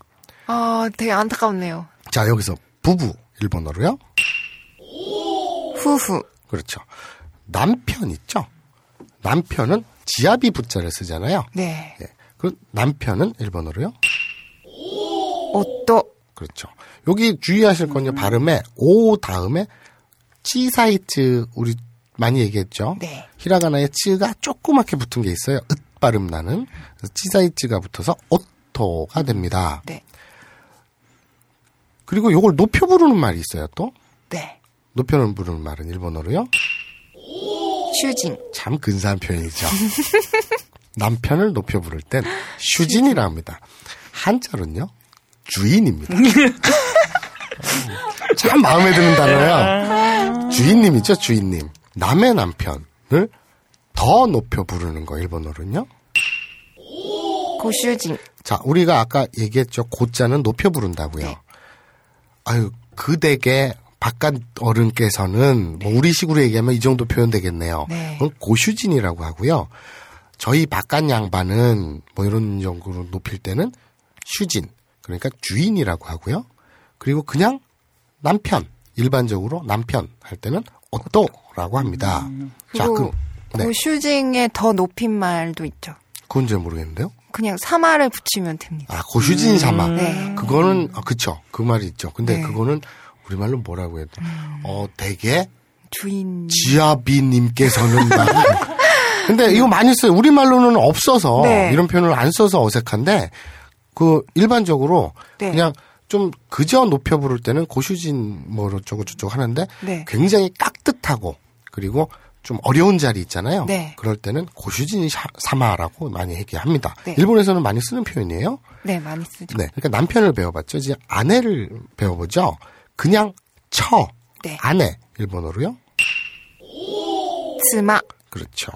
아, 되게 안타깝네요. 자 여기서 부부 일본어로요. 후후. 그렇죠. 남편 있죠? 남편은 지아비 부자를 쓰잖아요. 네. 예. 그 남편은 일본어로요? 오또. 그렇죠. 여기 주의하실 건요. 발음에 오 다음에 치 사이츠 우리 많이 얘기했죠. 네. 히라가나에 つ가 조그맣게 붙은 게 있어요. 읍 발음 나는 그래서 치사이츠가 붙어서 오토가 됩니다. 네. 그리고 요걸 높여 부르는 말이 있어요. 또 네. 높여 부르는 말은 일본어로요. 슈징. 참 근사한 표현이죠. 남편을 높여 부를 땐 슈진이라 합니다. 한자로는요. 주인입니다. 참 마음에 드는 단어예요. 주인님이죠, 주인님. 남의 남편을 더 높여 부르는 거 일본어로는요. 고슈징. 자, 우리가 아까 얘기했죠. 고자는 높여 부른다고요. 아유, 그 댁에 바깥 어른께서는 뭐 우리식으로 얘기하면 이 정도 표현 되겠네요. 네. 그건 고슈진이라고 하고요. 저희 바깥 양반은 뭐 이런 정도로 높일 때는 슈진 그러니까 주인이라고 하고요. 그리고 그냥 남편 일반적으로 남편 할 때는 어떠라고 합니다. 자, 그리고 그 네, 고슈징의 더 높인 말도 있죠. 그건 잘 모르겠는데요. 그냥 사마를 붙이면 됩니다. 아, 고슈진 사마. 네. 그거는 아, 그쵸. 그 말이 있죠. 근데 네. 그거는 우리말로 뭐라고 해야 돼? 어, 되게 주인. 지아비님께서는 막- 근데 이거 많이 써요. 우리말로는 없어서 네. 이런 표현을 안 써서 어색한데 그 일반적으로 네. 그냥 좀 그저 높여 부를 때는 고슈진 뭐 어쩌고 저쩌고 하는데 네. 굉장히 깍듯하고 그리고 좀 어려운 자리 있잖아요. 네. 그럴 때는 고슈진 샤- 사마라고 많이 얘기합니다. 네. 일본에서는 많이 쓰는 표현이에요. 네, 많이 쓰죠. 네. 그러니까 남편을 배워봤죠. 이제 아내를 배워보죠. 그냥 처. 네. 아내. 일본어로요. 스마. 그렇죠.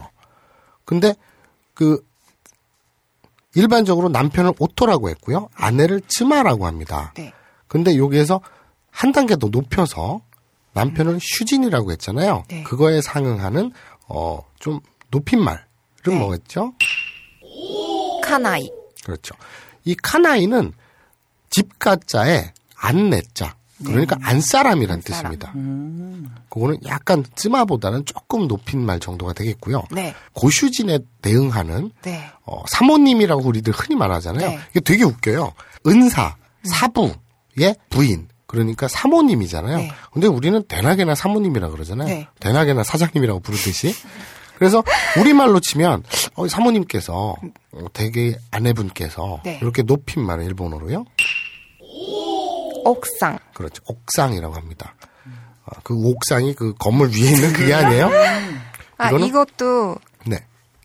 근데 그 일반적으로 남편을 오토라고 했고요. 아내를 츠마라고 합니다. 네. 근데 여기에서 한 단계 더 높여서 남편을 슈진이라고 했잖아요. 네. 그거에 상응하는 어 좀 높인 말은 네. 뭐겠죠? 카나이. 그렇죠. 이 카나이는 집가자에 안내자. 그러니까 안사람이란 안사람. 뜻입니다. 그거는 약간 쯔마보다는 조금 높인 말 정도가 되겠고요. 네. 고슈진에 대응하는 네. 어, 사모님이라고 우리들 흔히 말하잖아요. 네. 이게 되게 웃겨요. 은사, 사부의 부인. 그러니까 사모님이잖아요. 네. 근데 우리는 대낮에나 사모님이라 그러잖아요. 네. 대낮에나 사장님이라고 부르듯이. 그래서 우리말로 치면 어, 사모님께서 어, 되게 아내분께서 네. 이렇게 높인 말은 일본어로요. 옥상. 그렇죠. 옥상이라고 합니다. 아, 그 옥상이 그 건물 위에 있는 그게 아니에요? 아, 이거는? 이것도 네.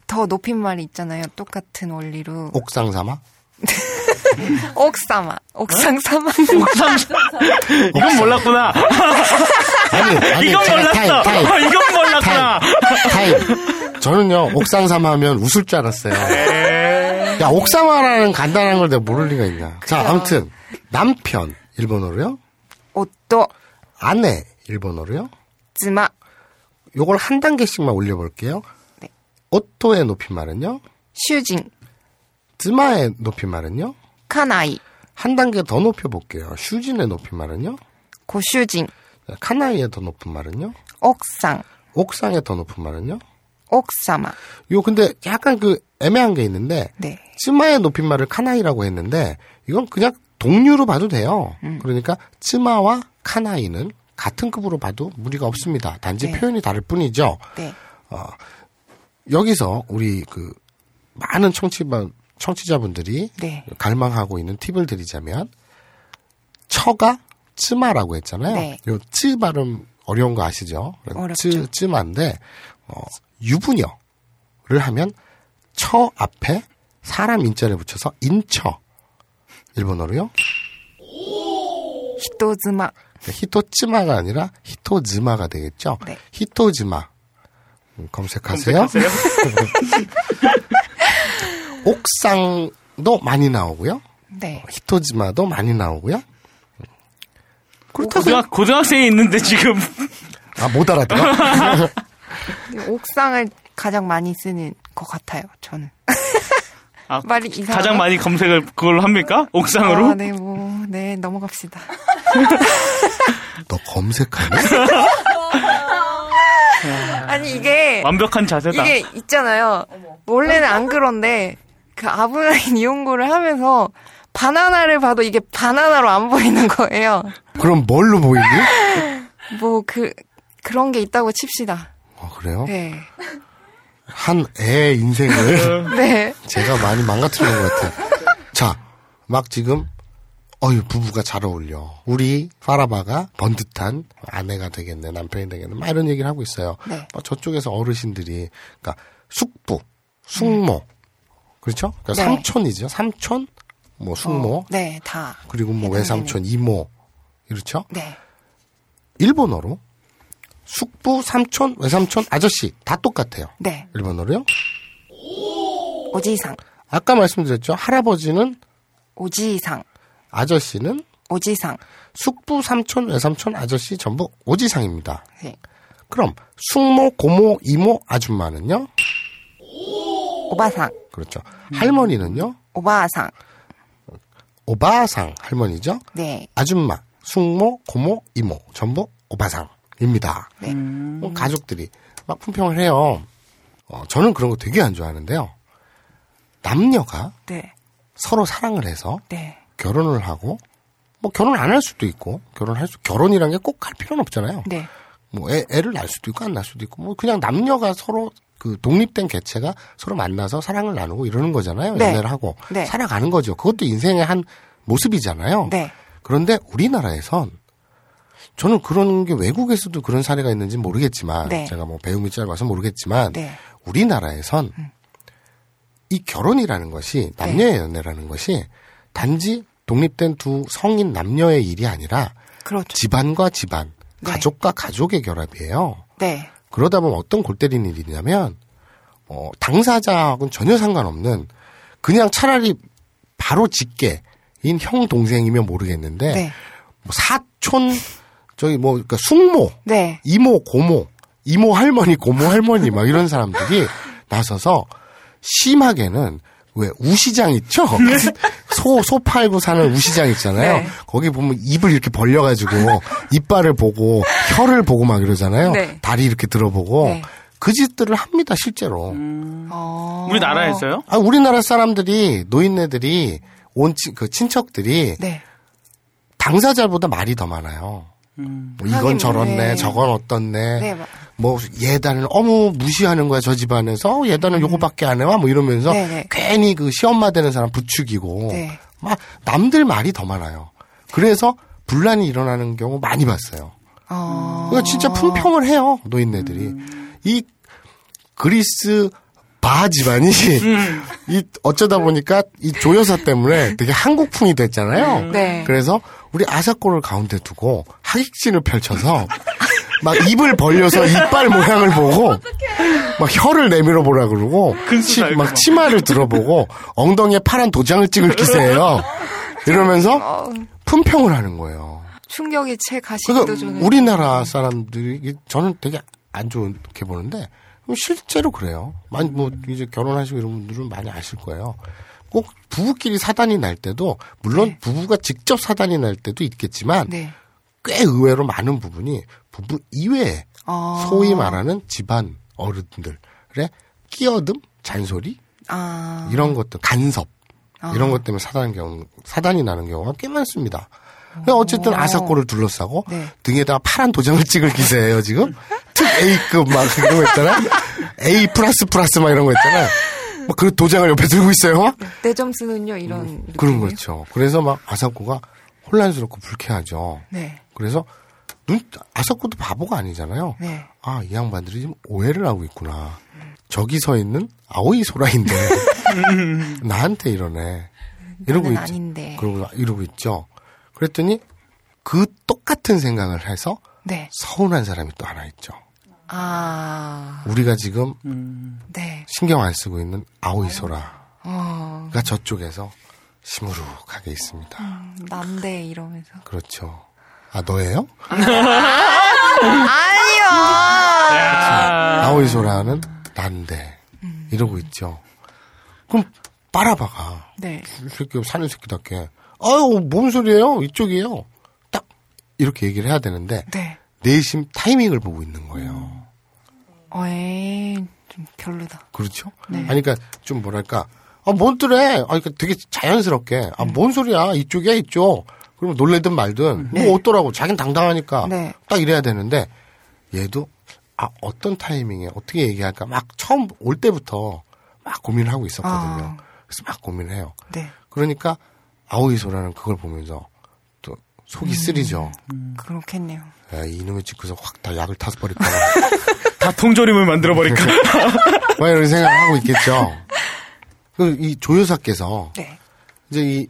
더 높인 말이 있잖아요. 똑같은 원리로. 옥상 삼아? 옥사마. 옥상사마. 이건 몰랐구나. 아니, 아니, 이건 제가 몰랐어. 타임, 타임. 이건 몰랐구나. 타임. 저는요, 奥さん様 하면 웃을 줄 알았어요. 네. 야, 옥상화라는 간단한 걸 내가 모를 리가 있냐. 자, 아무튼, 남편, 일본어로요. 오또. 아내, 일본어로요. 즈마. 요걸 한 단계씩만 올려볼게요. 네. 오토의 높임말은요. 슈징. 즈마의 높임말은요. 카나이. 한 단계 더 높여볼게요. 슈진의 높임말은요. 고슈징. 카나이의 더 높은 말은요. 옥상. 옥상의 더 높은 말은요. 옥사마. 요 근데 약간 그 애매한 게 있는데 네. 츠마의 높임말을 카나이라고 했는데 이건 그냥 동류로 봐도 돼요. 그러니까 츠마와 카나이는 같은 급으로 봐도 무리가 없습니다. 단지 네. 표현이 다를 뿐이죠. 네. 어, 여기서 우리 그 많은 청취자 청취자분들이 네. 갈망하고 있는 팁을 드리자면 처가 츠마라고 했잖아요. 네. 요츠 발음 어려운 거 아시죠? 츠 츠마인데 어, 유부녀를 하면 처 앞에 사람 인자를 붙여서 인처 일본어로요. 히토즈마. 히토츠마가 아니라 히토즈마가 되겠죠. 네. 히토즈마 음, 검색하세요. 옥상도 많이 나오고요. 네. 히토즈마도 많이 나오고요. 고등학, 고등학생이 있는데 지금. 아, 못 알아들어? 옥상을 가장 많이 쓰는 것 같아요. 저는. 아, 말이 이상하나? 가장 많이 검색을 그걸로 합니까? 옥상으로? 아, 네, 뭐, 네, 넘어갑시다. 너 검색하네? 아니, 아니 이게 완벽한 자세다. 이게 있잖아요. 원래는 안 그런데 그 아브라인 이용고를 하면서 바나나를 봐도 이게 바나나로 안 보이는 거예요. 그럼 뭘로 보이니? 뭐 그 그런 게 있다고 칩시다. 어, 그래요? 네. 한 애의 인생을 네. 제가 많이 망가뜨린 것 같아요. 자, 막 지금 어유 부부가 잘 어울려. 우리 파라바가 번듯한 아내가 되겠네, 남편이 되겠네, 막 이런 얘기를 하고 있어요. 네. 막 저쪽에서 어르신들이, 그러니까 숙부, 숙모, 그렇죠? 그러니까 네. 삼촌이죠. 삼촌, 뭐 숙모, 어, 네, 다. 그리고 뭐 외삼촌, 이모, 이렇죠? 네. 일본어로 숙부, 삼촌, 외삼촌, 아저씨 다 똑같아요. 네. 일본어로요? 오지상. 아까 말씀드렸죠. 할아버지는 오지상. 아저씨는 오지상. 숙부, 삼촌, 외삼촌, 아저씨 전부 오지상입니다. 네. 그럼 숙모, 고모, 이모, 아줌마는요? 오바상. 그렇죠. 할머니는요? 오바상. 오바상 할머니죠. 네. 아줌마, 숙모, 고모, 이모 전부 오바상 입니다. 네. 뭐 가족들이 막 품평을 해요. 어, 저는 그런 거 되게 안 좋아하는데요. 남녀가 네. 서로 사랑을 해서 네. 결혼을 하고 뭐 결혼 안 할 수도 있고 결혼할 수 결혼이란 게 꼭 할 필요는 없잖아요. 네. 뭐 애, 애를 낳을 수도 있고 안 낳을 수도 있고 뭐 그냥 남녀가 서로 그 독립된 개체가 서로 만나서 사랑을 나누고 이러는 거잖아요. 네. 연애를 하고 네. 살아가는 거죠. 그것도 인생의 한 모습이잖아요. 네. 그런데 우리나라에선 저는 그런 게 외국에서도 그런 사례가 있는지 모르겠지만 네. 제가 뭐 배움이 짧아서 모르겠지만 네. 우리나라에선 이 결혼이라는 것이 네. 남녀의 연애라는 것이 단지 독립된 두 성인 남녀의 일이 아니라 그렇죠. 집안과 집안, 네. 가족과 가족의 결합이에요. 네. 그러다 보면 어떤 골 때리는 일이냐면 어, 당사자하고는 전혀 상관없는 그냥 차라리 바로 직계인 형 동생이면 모르겠는데 네. 뭐 사촌 저기 뭐 그러니까 숙모 네. 이모 고모 이모 할머니 고모 할머니 막 이런 사람들이 나서서 심하게는 왜 우시장 있죠? 소, 소 팔고 사는 우시장 있잖아요. 네. 거기 보면 입을 이렇게 벌려가지고 이빨을 보고 혀를 보고 막 이러잖아요. 네. 다리 이렇게 들어보고 네. 그 짓들을 합니다 실제로. 어. 우리나라에서요? 아, 우리나라 사람들이 노인네들이 온그 친척들이 네. 당사자보다 말이 더 많아요. 뭐 이건 저렇네, 네. 저건 어떻네. 네. 막- 뭐 예단을 어머 무시하는 거야 저 집안에서 어, 예단은 요거밖에 안 해와 뭐 이러면서 음. 네, 네. 괜히 그 시엄마 되는 사람 부추기고 네. 막 남들 말이 더 많아요. 그래서 분란이 일어나는 경우 많이 봤어요. 어. 그러니까 진짜 품평을 해요 노인네들이 이 그리스 바 집안이 이 어쩌다 보니까 이 조여사 때문에 되게 한국풍이 됐잖아요. 네. 그래서 우리 아사코를 가운데 두고 하객진을 펼쳐서 막 입을 벌려서 이빨 모양을 보고 막 혀를 내밀어 보라 그러고 치, 막 치마를 들어보고 엉덩이에 파란 도장을 찍을 기세예요. 이러면서 어, 품평을 하는 거예요. 충격이 채 가시기도 전에. 우리나라 사람들이 저는 되게 안 좋게 보는데 실제로 그래요. 많이 뭐 이제 결혼하시고 이런 분들은 많이 아실 거예요. 꼭 부부끼리 사단이 날 때도 물론 부부가 직접 사단이 날 때도 있겠지만 네. 꽤 의외로 많은 부분이 부부 이외에 어. 소위 말하는 집안 어른들의 끼어듦, 잔소리 아. 이런 것들 간섭 아. 이런 것 때문에 사단 경우 사단이 나는 경우가 꽤 많습니다. 그러니까 어쨌든 아사코를 둘러싸고 네. 등에다가 파란 도장을 찍을 기세예요 지금 특 A급 막 이런 거 있잖아요 A 플러스 플러스 막 이런 거 있잖아요 막 그 도장을 옆에 들고 있어요 막내 점수는요, 이런. 음, 그런? 거죠 그래서 막 아사코가 혼란스럽고 불쾌하죠 네. 그래서 눈 아사코도 바보가 아니잖아요 네. 아이 양반들이 지금 오해를 하고 있구나 저기 서 있는 아오이 소라인데 나한테 이러네 이러고 있죠 아닌데. 그러고 이러고 있죠 그랬더니 그 똑같은 생각을 해서 네. 서운한 사람이 또 하나 있죠. 아. 우리가 지금 네. 신경 안 쓰고 있는 아오이소라가 어. 저쪽에서 시무룩하게 있습니다. 음, 난데, 이러면서. 그렇죠. 아 너예요? 아니요! 아오이소라는 난데 이러고 있죠. 그럼 빨아봐가. 네. 이 새끼 사는 새끼답게. 아유 뭔 소리예요? 이쪽이에요. 딱 이렇게 얘기를 해야 되는데 네. 내심 타이밍을 보고 있는 거예요. 어이, 좀 별로다. 그렇죠? 네. 아니, 그러니까 좀 뭐랄까, 아, 뭔 뜨래? 아, 그러니까 되게 자연스럽게, 아, 뭔 소리야? 이쪽이야, 이쪽. 그러면 놀래든 말든, 네. 뭐 어떠라고. 자긴 당당하니까. 네. 딱 이래야 되는데, 얘도, 아, 어떤 타이밍에 어떻게 얘기할까? 막 처음 올 때부터 막 고민을 하고 있었거든요. 그래서 막 고민을 해요. 아. 네. 그러니까, 아오이 소라는 그걸 보면서 또 속이 쓰리죠. 그렇겠네요. 야, 이놈의 집구석 확다 약을 타서 버릴까. 다 통조림을 만들어 버릴까. 뭐 이런 생각을 하고 있겠죠. 그, 이 조효사께서 네. 이제 이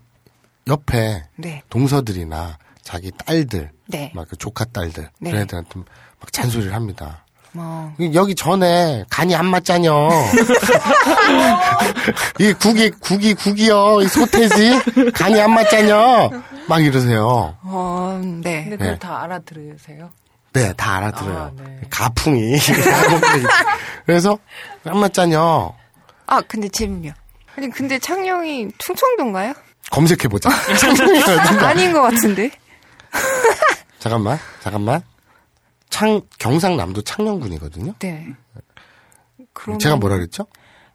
옆에 네. 동서들이나 자기 딸들, 네. 막그 조카 딸들, 네. 그런 애들한테 막 잔소리를 합니다. 뭐, 여기 전에 간이 안 맞잖여. 이 국이 국이 국이요. 이 소태지 간이 안 맞잖여. 막 이러세요. 어, 네. 근데 그걸 네. 다 알아들으세요? 네, 다 알아들어요. 아, 네. 가풍이. 그래서 안 맞잖여. 아, 근데 질문이요. 아니, 근데 창녕이 충청도인가요? 검색해보자. 아닌 것 같은데. 잠깐만, 잠깐만. 창, 경상남도 창녕군이거든요. 네. 그럼 제가 뭐라 그랬죠?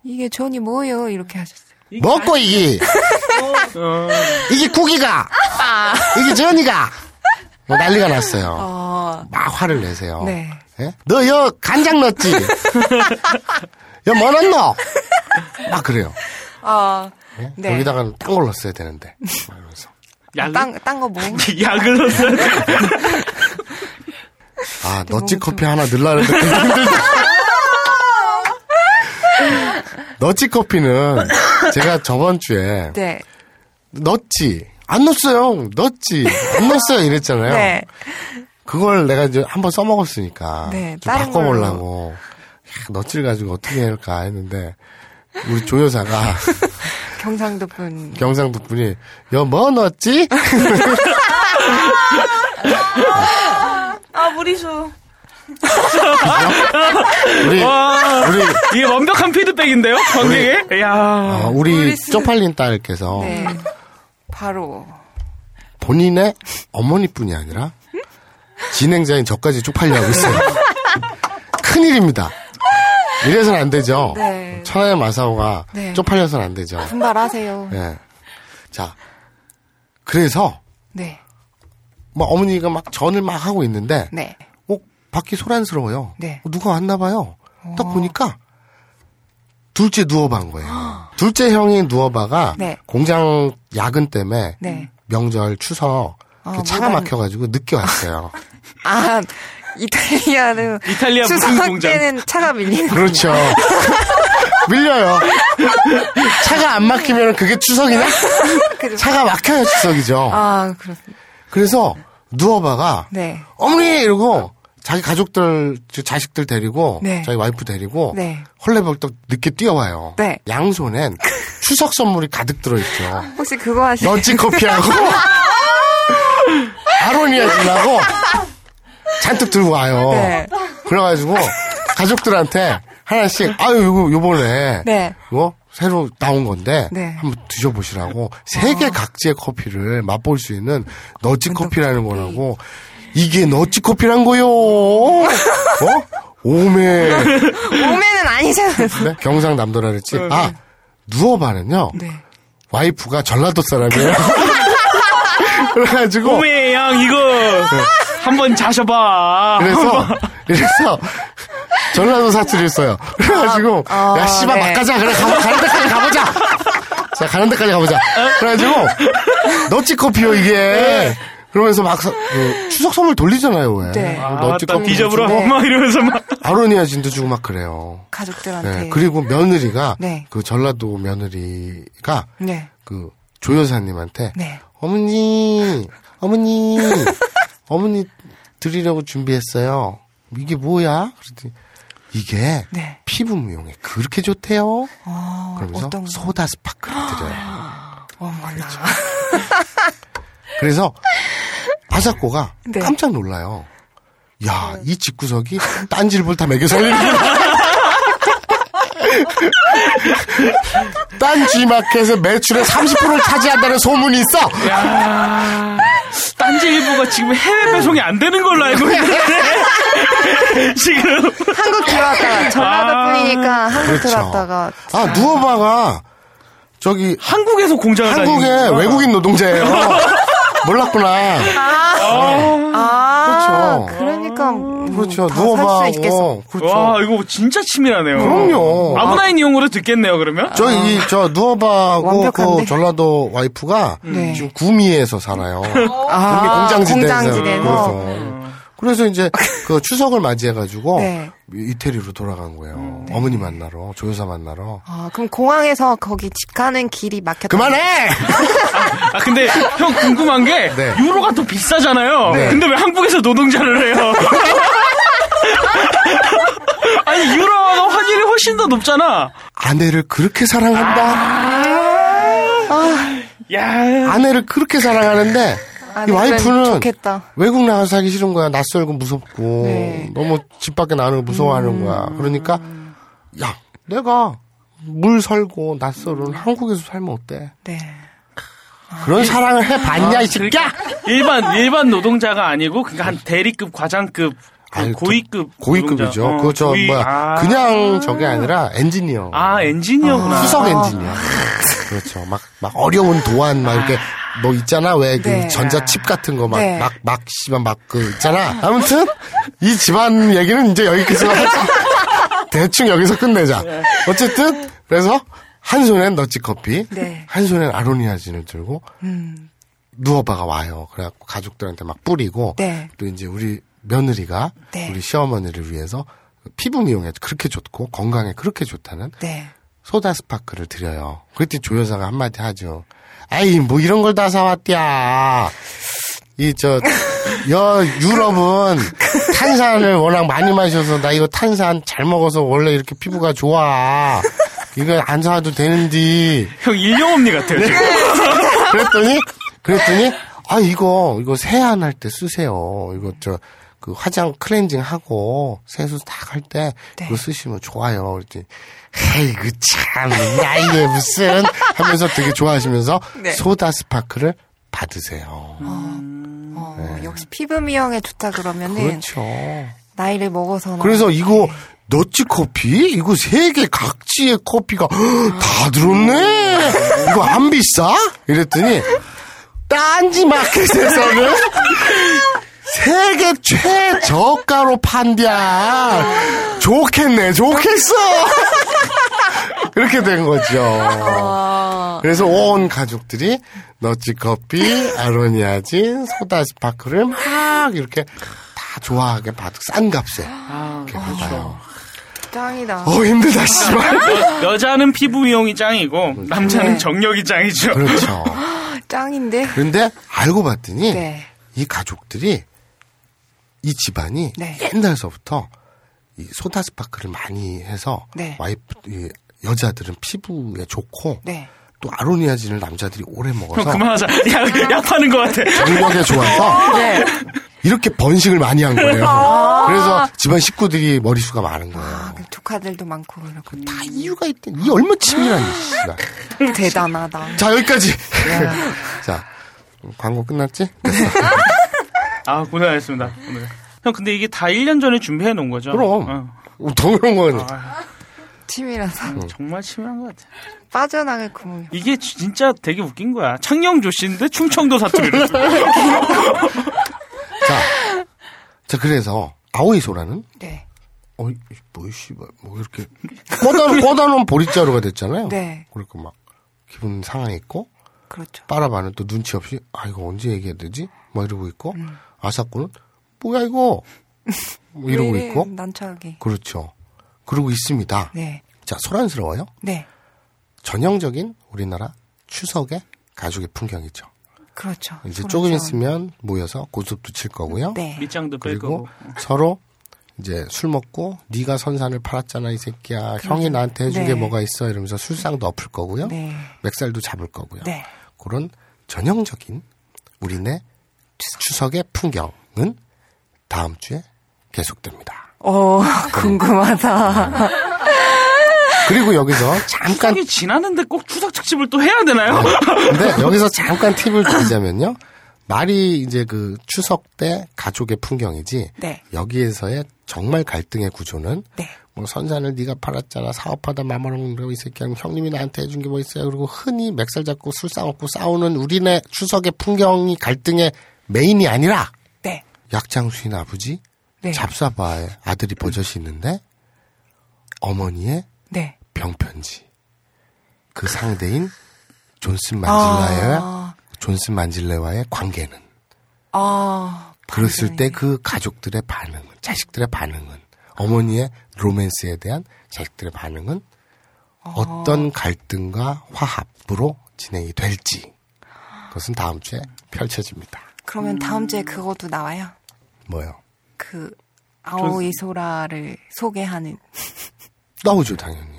이게 전이 뭐예요? 이렇게 하셨어요. 먹고 이게! 이게 국이가! 이게 전이가! 뭐 난리가 났어요. 어, 막 화를 내세요. 네. 예? 너여 간장 넣었지? 여뭐 넣노? 막 그래요. 아, 예? 네. 여기다가 딴걸 넣었어야 되는데. 막 이러면서. 약을, 딴, 딴거 뭐? 약을 넣었어요. 아, 너찌 커피 하나 넣으려는데 되게 힘들다. 너찌 커피는 제가 저번 주에 네. 넣었지. 안 넣었어요. 넣었지. 안 넣었어요. 이랬잖아요. 네. 그걸 내가 이제 한번 써먹었으니까. 네, 좀 바꿔보려고. 야, 너찌를 가지고 어떻게 해야 할까 했는데, 우리 조 여사가 경상도 분. 경상도 분이, 여뭐 넣었지? 아, 무리수. 우리, 와, 우리, 이게 완벽한 피드백인데요? 관객에? 야 어, 우리 쪽팔린 딸께서 네. 바로. 본인의 어머니뿐이 아니라 진행자인 저까지 쪽팔려 하고 있어요. 큰일입니다. 이래서는 안 되죠. 네. 천하의 마사오가 네. 쪽팔려서는 안 되죠. 분발하세요. 예. 자, 그래서 네. 뭐 어머니가 막 전을 막 하고 있는데 네. 어, 밖이 소란스러워요. 네. 어, 누가 왔나 봐요. 딱 보니까 둘째 누워반 거예요. 둘째 형이 누워봐가 네. 공장 야근 때문에 네. 명절 추석 아, 그 차가 뭐가- 막혀가지고 늦게 왔어요. 아, 이탈리아는. 이탈리아 추석 공장? 때는 차가 밀리는. 그렇죠. 밀려요. 차가 안 막히면 그게 추석이냐? 그죠. 차가 막혀야 추석이죠. 아, 그렇습니다. 그래서 누워봐가 네. 어머니 이러고 자기 가족들 저 자식들 데리고 네. 자기 와이프 데리고 네. 헐레벌떡 늦게 뛰어와요. 네. 양손엔 추석 선물이 가득 들어있죠. 혹시 그거 하시 너찌 커피하고 아로니아 진하고 잔뜩 들고 와요. 네. 그래가지고 가족들한테 하나씩 아유 이거 요번에 네. 이거 새로 나온 건데 네. 한번 드셔보시라고 세계 각지의 커피를 맛볼 수 있는 너찌 커피라는 거라고 이게 너찌 커피란 거요. 어? 오메. 오메는 아니잖아요. 네? 경상남도라 그랬지. 아 누워봐는요. 네. 와이프가 전라도 사람이에요. 그래가지고 오메 양 이거 한번 자셔봐. 그래서 그래서 전라도 사투리 써요. 그래가지고 아, 야 씨발 네. 막 가자. 그래 가, 가는 데까지 가보자. 자 가는 데까지 가보자. 그래가지고 너찌 커피요 이게. 그러면서 막 서- 그 추석 선물 돌리잖아요 왜. 네. 아, 너찌 딱 커피 뒤져보라. 네. 막 이러면서 막. 아로니아 진도 주고 막 그래요. 가족들한테. 네. 그리고 며느리가 네. 그 전라도 며느리가 네. 그 조여사님한테 네. 어머니, 어머니, 어머니 드리려고 준비했어요. 이게 뭐야? 그랬더니 이게 네. 피부 미용에 그렇게 좋대요. 어, 그러면서 어떤 거? 소다 스파크를 드려요. 어머나. 그래서 아사코가 네. 깜짝 놀라요. 야, 이 집구석이 딴지를 다 매겨 살리는구나. 딴 G마켓의 매출의 30%를 차지한다는 소문이 있어. 딴지 일보가 지금 해외 배송이 안 되는 걸로 알고 있는데 지금 한국 들어왔다가 전라도 아. 분이니까 한국 그렇죠. 들어왔다가 아, 누워봐가 저기 한국에서 공장을 한국의 다니는구나. 외국인 노동자예요. 몰랐구나. 아, 그렇죠. 그러니까 그렇죠. 다살수 누워봐. 있겠어. 어, 그렇죠. 와 이거 진짜 치밀하네요. 그럼요. 아브나인 이용으로 듣겠네요 그러면. 저, 이, 저, 누워봐하고 완벽한데? 그 전라도 와이프가 네. 지금 구미에서 살아요. 아, 구미 공장지대에서. 공장지대에서. 그래서. 이제 그 추석을 맞이해가지고 네. 이태리로 돌아간 거예요. 어머니 만나러, 조여사 만나러. 아, 그럼 공항에서 거기 집 가는 길이 막혔다. 그만해! 아 근데 형 궁금한 게 네. 유로가 더 비싸잖아요. 네. 근데 왜 한국에서 노동자를 해요? 아니 유로가 환율이 훨씬 더 높잖아. 아내를 그렇게 사랑한다. 야 아내를 그렇게 사랑하는데 이 아내는 와이프는 좋겠다. 외국 나가서 살기 싫은 거야. 낯설고 무섭고 네. 너무 집 밖에 나가는 거 무서워하는 거야. 그러니까 야 내가 물 설고 낯설은 한국에서 살면 어때? 네. 그런 사랑을 해봤냐 이 새끼야? 일반 일반 노동자가 아니고 그러니까 한 대리급 과장급 그 아니, 고위급 고위급이죠. 어, 그거 저 고위- 뭐야 아. 그냥 저게 아니라 엔지니어. 아 엔지니어구나. 수석 엔지니어. 그렇죠. 막, 막 어려운 도안, 막 이렇게, 뭐 있잖아. 왜그 네. 전자칩 같은 거 막, 네. 막, 막, 씨발 막 그 있잖아. 아무튼, 이 집안 얘기는 이제 여기까지만 하자. 대충 여기서 끝내자. 어쨌든, 그래서, 한 손엔 너치 커피, 네. 한 손엔 아로니아 진을 들고, 음. 누워봐가 와요. 그래갖고 가족들한테 막 뿌리고, 네. 또 이제 우리 며느리가, 네. 우리 시어머니를 위해서, 피부 미용에 그렇게 좋고, 건강에 그렇게 좋다는 네. 소다 스파크를 드려요. 그때 조여사가 한마디 하죠. 아이, 뭐 이런 걸 다 사왔디야. 이, 저, 여, 유럽은 탄산을 워낙 많이 마셔서 나 이거 탄산 잘 먹어서 원래 이렇게 피부가 좋아. 이거 안 사와도 되는디. 형 일용엄니 같아요 지금. 그랬더니, 그랬더니, 아, 이거, 이거 세안할 때 쓰세요. 이거 저, 그 화장 클렌징 하고 세수 딱 할때 네. 그거 쓰시면 좋아요. 그랬더니, 에이 그 참, 나이에 무슨 하면서 되게 좋아하시면서 네. 소다 스파크를 받으세요. 어, 역시 피부 미용에 좋다 그러면은 그렇죠. 나이를 먹어서는 그래서 이거 너치 커피? 이거 세계 각지의 커피가 다 들었네? 이거 안 비싸? 이랬더니, 딴지 마켓에서는 세계 최저가로 판디야. 좋겠네, 좋겠어! 그렇게 된 거죠. 아. 그래서 온 가족들이 너치 커피, 아로니아진, 소다 스파크를 막 이렇게 다 좋아하게 받고 싼 값에 아, 이렇게 받아요. 짱이다. 어 힘들다 씨발. 여, 여자는 피부 미용이 짱이고 남자는 네. 정력이 짱이죠. 그렇죠. 짱인데. 그런데 알고 봤더니 네. 이 가족들이 이 집안이 네. 옛날서부터 이 소다 스파크를 많이 해서 네. 와이프 이 여자들은 피부에 좋고 네. 또 아로니아진을 남자들이 오래 형 먹어서 그만하자. 약, 약 파는 것 같아. 정력에 좋아서 네. 이렇게 번식을 많이 한 거예요. 그래서 집안 식구들이 머리수가 많은 거예요. 아, 그 조카들도 많고 그렇고 다 이유가 있대. 이 얼마 치밀한 씨발. 대단하다. 자 여기까지. 자 광고 끝났지? 아 고생하셨습니다. 오늘. 형 근데 이게 다 1년 전에 준비해 놓은 거죠? 그럼. 어. 어, 더 그런 거는. 치밀하다. 음. 정말 심한 것 같아. 빠져나갈 구멍이. 이게 지- 진짜 되게 웃긴 거야. 창녕조 씨인데 충청도 사투리를. 자, 자 그래서 아오이 소라는 네. 어이 뭐 씨발 뭐 이렇게 꺼다 꺼다놓은 보리자루가 됐잖아요. 네. 그러니까 막 기분 상해있고 그렇죠. 빠라바는 또 눈치 없이 아 이거 언제 얘기해야 되지? 뭐 이러고 있고 음. 아사코는 뭐야 이거 뭐 이러고 있고 난처하게. 그렇죠. 그러고 있습니다. 네. 자 소란스러워요. 네. 전형적인 우리나라 추석의 가족의 풍경이죠. 그렇죠. 이제 소란 조금. 있으면 모여서 고집도 칠 거고요. 네. 밑장도 뺄 그리고 거고. 서로 이제 술 먹고 네가 선산을 팔았잖아 이 새끼야. 형이 나한테 해준 네. 게 뭐가 있어 이러면서 술상도 엎을 거고요. 네. 맥살도 잡을 거고요. 네. 그런 전형적인 우리네 추석의 풍경은 다음 주에 계속됩니다. 어, 궁금하다. 그리고 여기서 잠깐 추석이 지나는데 꼭 추석 특집을 또 해야 되나요? 근데 여기서 잠깐 팁을 드리자면요. 말이 이제 그 추석 때 가족의 풍경이지 네. 여기에서의 정말 갈등의 구조는 네. 뭐 선산을 네가 팔았잖아 사업하다 마마롱 그러고 이 새끼 하면 형님이 나한테 해준 게 뭐 있어요 그리고 흔히 맥살 잡고 술상 먹고 싸우는 우리네 추석의 풍경이 갈등의 메인이 아니라 네. 약장수인 아버지 네. 잡사바의 아들이 버젓이 있는데 어머니의 네. 병편지 그 상대인 존슨 만질라의 아. 존슨 만질레와의 관계는 아. 그랬을 때 그 가족들의 반응은 자식들의 반응은 어머니의 로맨스에 대한 자식들의 반응은 어떤 갈등과 화합으로 진행이 될지 그것은 다음 주에 펼쳐집니다. 그러면 다음 주에 그것도 나와요. 뭐요? 그 아오이 소라를 소개하는 나오죠 당연히.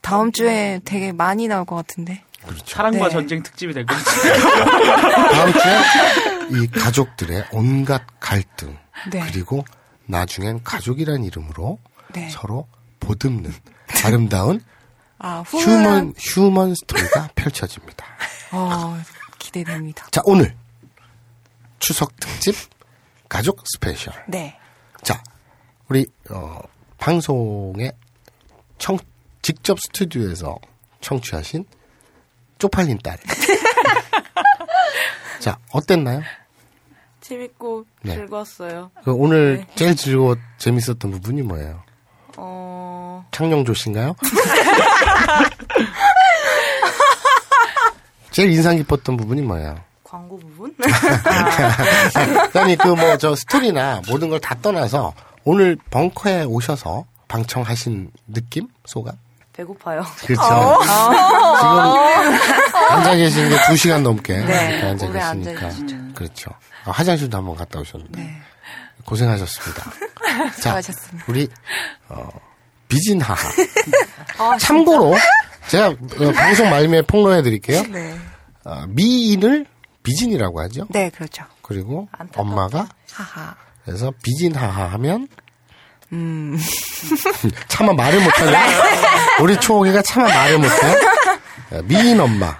다음 주에 되게 많이 나올 것 같은데. 사랑과 네. 전쟁 특집이 될 거죠. 다음 주에 이 가족들의 온갖 갈등 네. 그리고 나중엔 가족이란 이름으로 네. 서로 보듬는 아름다운 아, human human 스토리가 펼쳐집니다. 어, 기대됩니다. 자 오늘 추석 특집 가족 special. 네. 자 우리 어, 방송에 청 직접 스튜디오에서 청취하신 쪽팔린 딸. 자 어땠나요? 재밌고 네. 즐거웠어요. 그 오늘 네. 제일 즐거워 재밌었던 부분이 뭐예요? 어, 창녕조 씨인가요? 제일 인상 깊었던 부분이 뭐예요? 광고 부분? 아니 그 뭐 저 스토리나 모든 걸 다 떠나서 오늘 벙커에 오셔서 방청하신 느낌 소감? 배고파요. 그렇죠. 어. 지금 앉아 계신 게두 시간 넘게 네, 앉아 계시니까 그렇죠. 아, 화장실도 한번 갔다 오셨는데 네. 고생하셨습니다. 자, 수고하셨습니다. 우리 어, 비진하하. 아, 참고로 제가 어, 방송 말미에 폭로해 드릴게요. 네. 어, 미인을 비진이라고 하죠. 네, 그렇죠. 그리고 엄마가 하하. 그래서 비진하하 하면 음. 차마 말을 못하네. 우리 초옥이가 차마 말을 못해. 어, 미인 엄마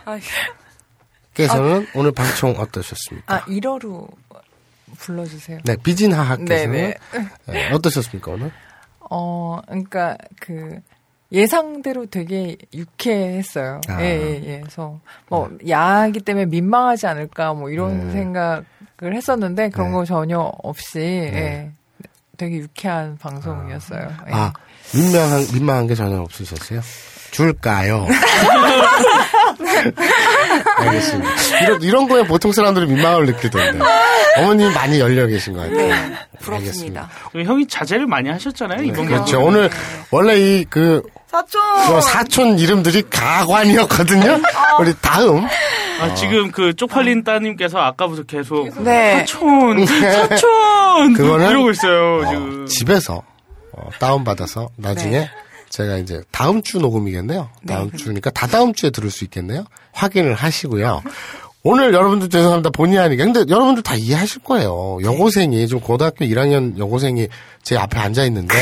께서는 오늘 방청 어떠셨습니까? 아, 1어로 불러주세요. 네, 비진하하께서는 네네. 네, 어떠셨습니까 오늘? 어, 그러니까 그 예상대로 되게 유쾌했어요. 아. 예, 예, 예. 그래서 뭐 야하기 때문에 민망하지 않을까 뭐 이런 네. 생각을 했었는데 그런 네. 거 전혀 없이 예. 되게 유쾌한 방송이었어요. 예. 아, 민망한, 민망한 게 전혀 없으셨어요? 줄까요? 알겠습니다. 이런, 이런 거에 보통 사람들이 민망함을 느끼던데. 어머님 많이 열려 계신 것 같아요. 네, 부럽습니다. 형이 자제를 많이 하셨잖아요, 이번 그렇죠. 방송에. 오늘, 원래 이, 그, 사촌! 저 사촌 이름들이 가관이었거든요? 우리 다음. 아, 지금 그 쪽팔린 따님께서 아까부터 계속 네. 사촌, 사촌 그거는 이러고 있어요. 어, 지금. 집에서 어, 다운받아서 나중에 네. 제가 이제 다음 주 녹음이겠네요. 다음 주니까 다 다음 주에 들을 수 있겠네요. 확인을 하시고요. 오늘 여러분들 죄송합니다. 본의 아니게. 근데 여러분들 다 이해하실 거예요. 여고생이, 좀 고등학교 1학년 여고생이 제 앞에 앉아 있는데.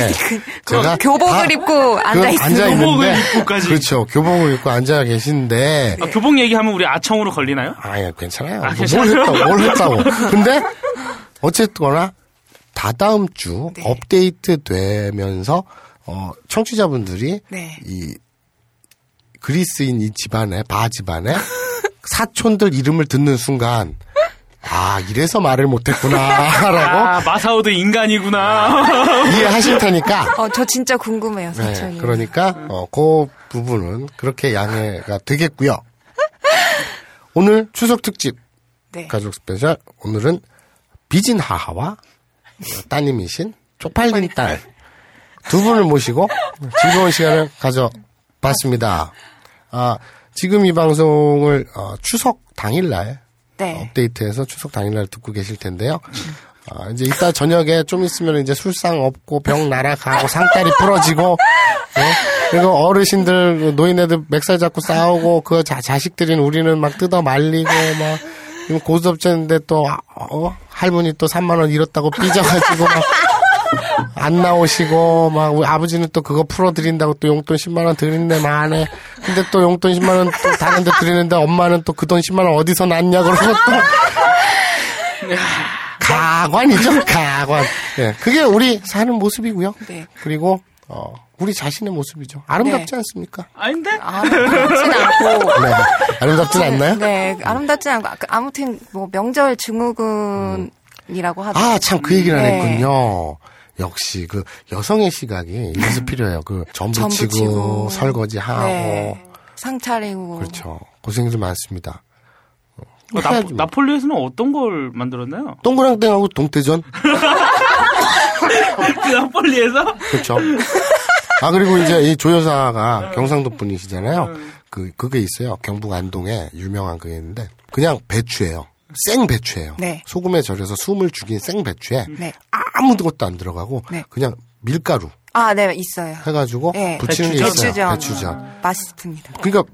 제가 교복을 다- 입고 그 앉아있어요. 앉아 있는데. 교복을 입고까지. 그렇죠. 교복을 입고 앉아 계신데. 아, 교복 얘기하면 우리 아청으로 걸리나요? 아예 괜찮아요. 아, 뭐 괜찮아요? 뭘 했다고, 뭘 했다고. 근데, 어쨌거나, 다다음 주 네. 업데이트 되면서, 어, 청취자분들이, 네. 이, 그리스인 이 집안에, 바 집안에, 사촌들 이름을 듣는 순간, 아, 이래서 말을 못했구나, 라고 아, 마사오도 인간이구나. 이해하실 테니까, 어, 저 진짜 궁금해요, 네, 사촌이. 그러니까 어, 그 부분은 그렇게 양해가 되겠고요. 오늘 추석 특집 네. 가족 special 오늘은 美人母와 어, 따님이신 쪽팔린 딸 두 분을 모시고 즐거운 시간을 가져봤습니다. 아, 지금 이 방송을 어, 추석 당일날 네. 업데이트해서 추석 당일날 듣고 계실 텐데요. 아, 이제 이따 저녁에 좀 있으면 이제 술상 없고 병 날아가고 상다리 부러지고 어? 그리고 어르신들 노인네들 맥살 잡고 싸우고 그 자, 자식들인 우리는 막 뜯어 말리고 막 지금 고스톱 쳤는데 또 어? 할머니 또 3만 원 잃었다고 삐져가지고 막 안 나오시고 막 우리 아버지는 또 그거 풀어드린다고 또 용돈 10만 원 드린데 만에 근데 또 용돈 10만 원 또 다른 데 드리는데 엄마는 또 그 돈 10만 원 어디서 났냐 그러고 또 가관이죠 가관 예 그게 우리 사는 모습이고요 네. 그리고 어 우리 자신의 모습이죠 아름답지 않습니까 아닌데? 아름답진 않고. 네 아름답진 않나요 네, 아름답진 않고. 그 아무튼 뭐 명절 증후군이라고 하죠. 아, 참 그 얘기를 안 네. 했군요. 역시 그 여성의 시각이 이래서 필요해요. 그 전부 치고. 설거지 하고 네. 상 차리고. 그렇죠. 고생이 많습니다. 어, 나, 나폴리에서는 어떤 걸 만들었나요? 동그랑땡하고 동태전 그 나폴리에서? 그렇죠. 아 그리고 이제 이 조여사가 경상도 분이시잖아요. 그 그게 있어요. 경북 안동에 유명한 그게 있는데 그냥 배추예요. 생 배추예요. 네. 소금에 절여서 숨을 죽인 생 배추에 네. 아 무것도 안 들어가고 네. 그냥 밀가루 아, 네, 있어요. 해가지고 네. 부치는 게 있어요. 배추전. 배추전. 맛있습니다. 그러니까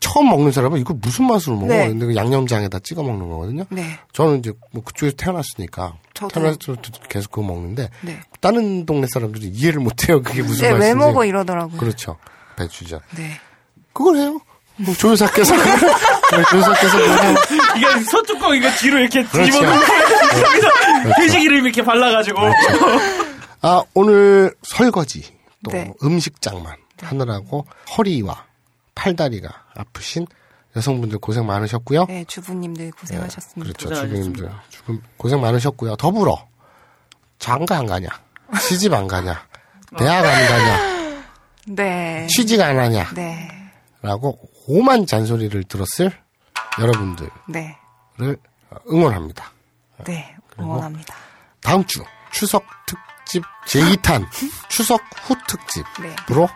처음 먹는 사람은 이거 무슨 맛으로 먹어? 네. 근데 그 양념장에다 찍어 먹는 거거든요. 네. 저는 이제 뭐 그쪽에서 태어났으니까 저도. 태어나서 계속 그거 먹는데 네. 다른 동네 사람들이 이해를 못해요. 그게 무슨 네, 맛인지. 왜 먹어 이러더라고요. 그렇죠. 배추전. 네. 그걸 해요. 뭐 조효사께서 네, 조효사께서 그냥 이게 소뚜껑 이거 뒤로 이렇게 그렇죠. 집어넣는 거예요. 돼지 기름 이렇게 발라가지고. 아 오늘 설거지 또 네. 음식 장만 하느라고 허리와 팔다리가 아프신 여성분들 고생 많으셨고요. 네, 주부님들 고생하셨습니다. 그렇죠. 주부님들 지금 고생 많으셨고요. 더불어 장가 안 가냐, 시집 안 가냐, 대학 안 가냐, 네. 취직 안 하냐, 네. 라고 오만 잔소리를 들었을 여러분들을 네. 응원합니다. 네. 응원합니다. 다음 주 추석 특집 제2탄 추석 후 특집으로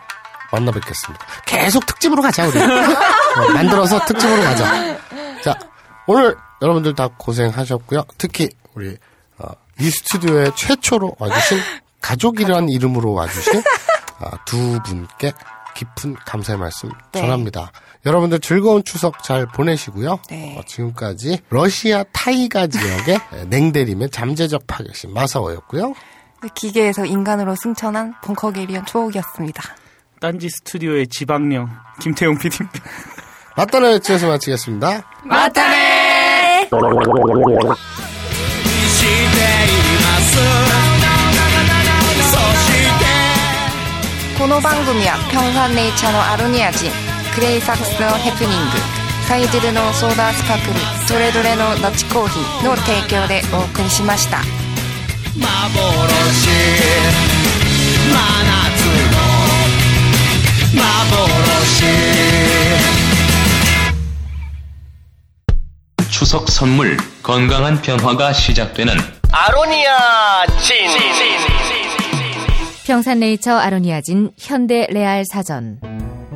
만나 뵙겠습니다. 계속 특집으로 가자 우리. 어, 만들어서 특집으로 가자. 자 오늘 여러분들 다 고생하셨고요. 특히 우리 어, 이 스튜디오에 최초로 와주신 가족이라는 이름으로 와주신 어, 두 분께 깊은 감사의 말씀 네. 전합니다. 여러분들 즐거운 추석 잘 보내시고요. 네. 어, 지금까지 러시아 타이가 지역의 냉대림의 잠재적 파괴신 마사오였고요. 네, 기계에서 인간으로 승천한 벙커게리언 초옥이었습니다. 딴지 스튜디오의 지방령 김태용 PD입니다. 맞다네 외치에서 마치겠습니다. 맞다네! 고노방금이야 평산네이처노 아로니아진 クレイサックスのヘプニングサイデルのソーダスパークルそれぞれのダッチコーヒーの提供でお送りしました幻真夏の幻 추석 선물 건강한 변화가 시작되는 아로니아 진. 평산네이처 아로니아진 현대 레알 사전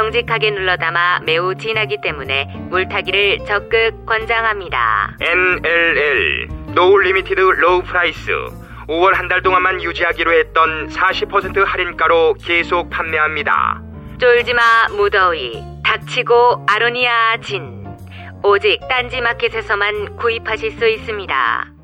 정직하게 눌러담아 매우 진하기 때문에 물타기를 적극 권장합니다. NLL no limited low price 5월 한 달 동안만 유지하기로 했던 40% 할인가로 계속 판매합니다. 쫄지마 무더위 닥치고 아로니아 진 오직 딴지마켓에서만 구입하실 수 있습니다.